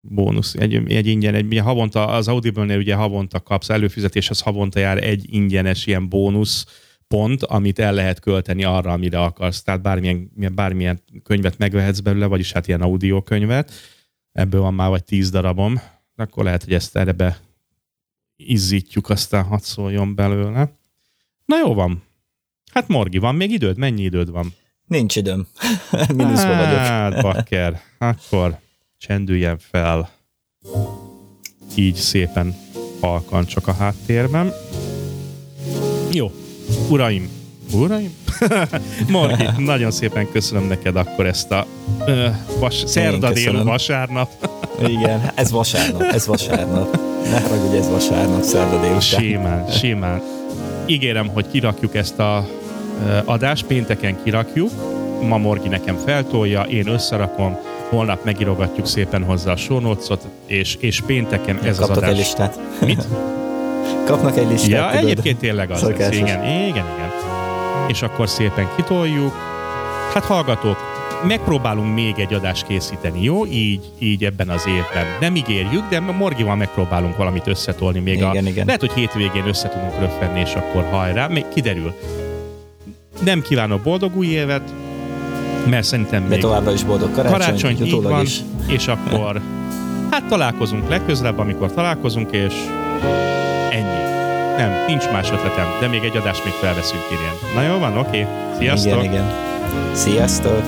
bónusz, egy, egy ingyen, egy, ugye havonta, az Audible-nél ugye havonta kapsz, előfizetéshez havonta jár egy ingyenes ilyen bónusz pont, amit el lehet költeni arra, amire akarsz. Tehát bármilyen, bármilyen könyvet megvehetsz belőle, vagyis hát ilyen audiokönyvet. Ebből van már vagy tíz darabom. Akkor lehet, hogy ezt erre be izzítjuk, aztán hadd szóljon belőle. Na jó van. Hát Morgi, van még időd? Mennyi időd van? Nincs időm. Mínuszban vagyok. Hát, bakker. Akkor csendüljen fel. Így szépen halkan csak a háttérben. Jó. Uraim. Uraim? Morgi, nagyon szépen köszönöm neked akkor ezt a ö, vas, szerda dél köszönöm. vasárnap. Igen, ez vasárnap, ez vasárnap. Ne haragudj, ez vasárnap, szerda délután. Simán, simán. Ígérem, hogy kirakjuk ezt a ö, adást, pénteken kirakjuk, ma Morgi nekem feltolja, én összerakom, holnap megirogatjuk szépen hozzá a notes-ot, és, és pénteken ez az adás. listát. Mit? Kapnak egy listát, Ja, tudod? egyébként tényleg az lesz. Szokásos. Igen, igen, igen. És akkor szépen kitoljuk, Hát hallgatók, megpróbálunk még egy adást készíteni, jó? Így, így ebben az évben. Nem ígérjük, de Morgival megpróbálunk valamit összetolni még Igen, a... igen. Lehet, hogy hétvégén össze tudunk röffenni, és akkor hajrá. Még kiderül. Nem kívánok boldog új évet, mert szerintem De még továbbra is boldog karácsony, karácsony így van, is. és akkor hát találkozunk legközelebb, amikor találkozunk, és ennyi. Nem, nincs más ötletem, de még egy adást még felveszünk idén. Na jó van, oké. Sziasztok! Igen, igen. Sziasztok!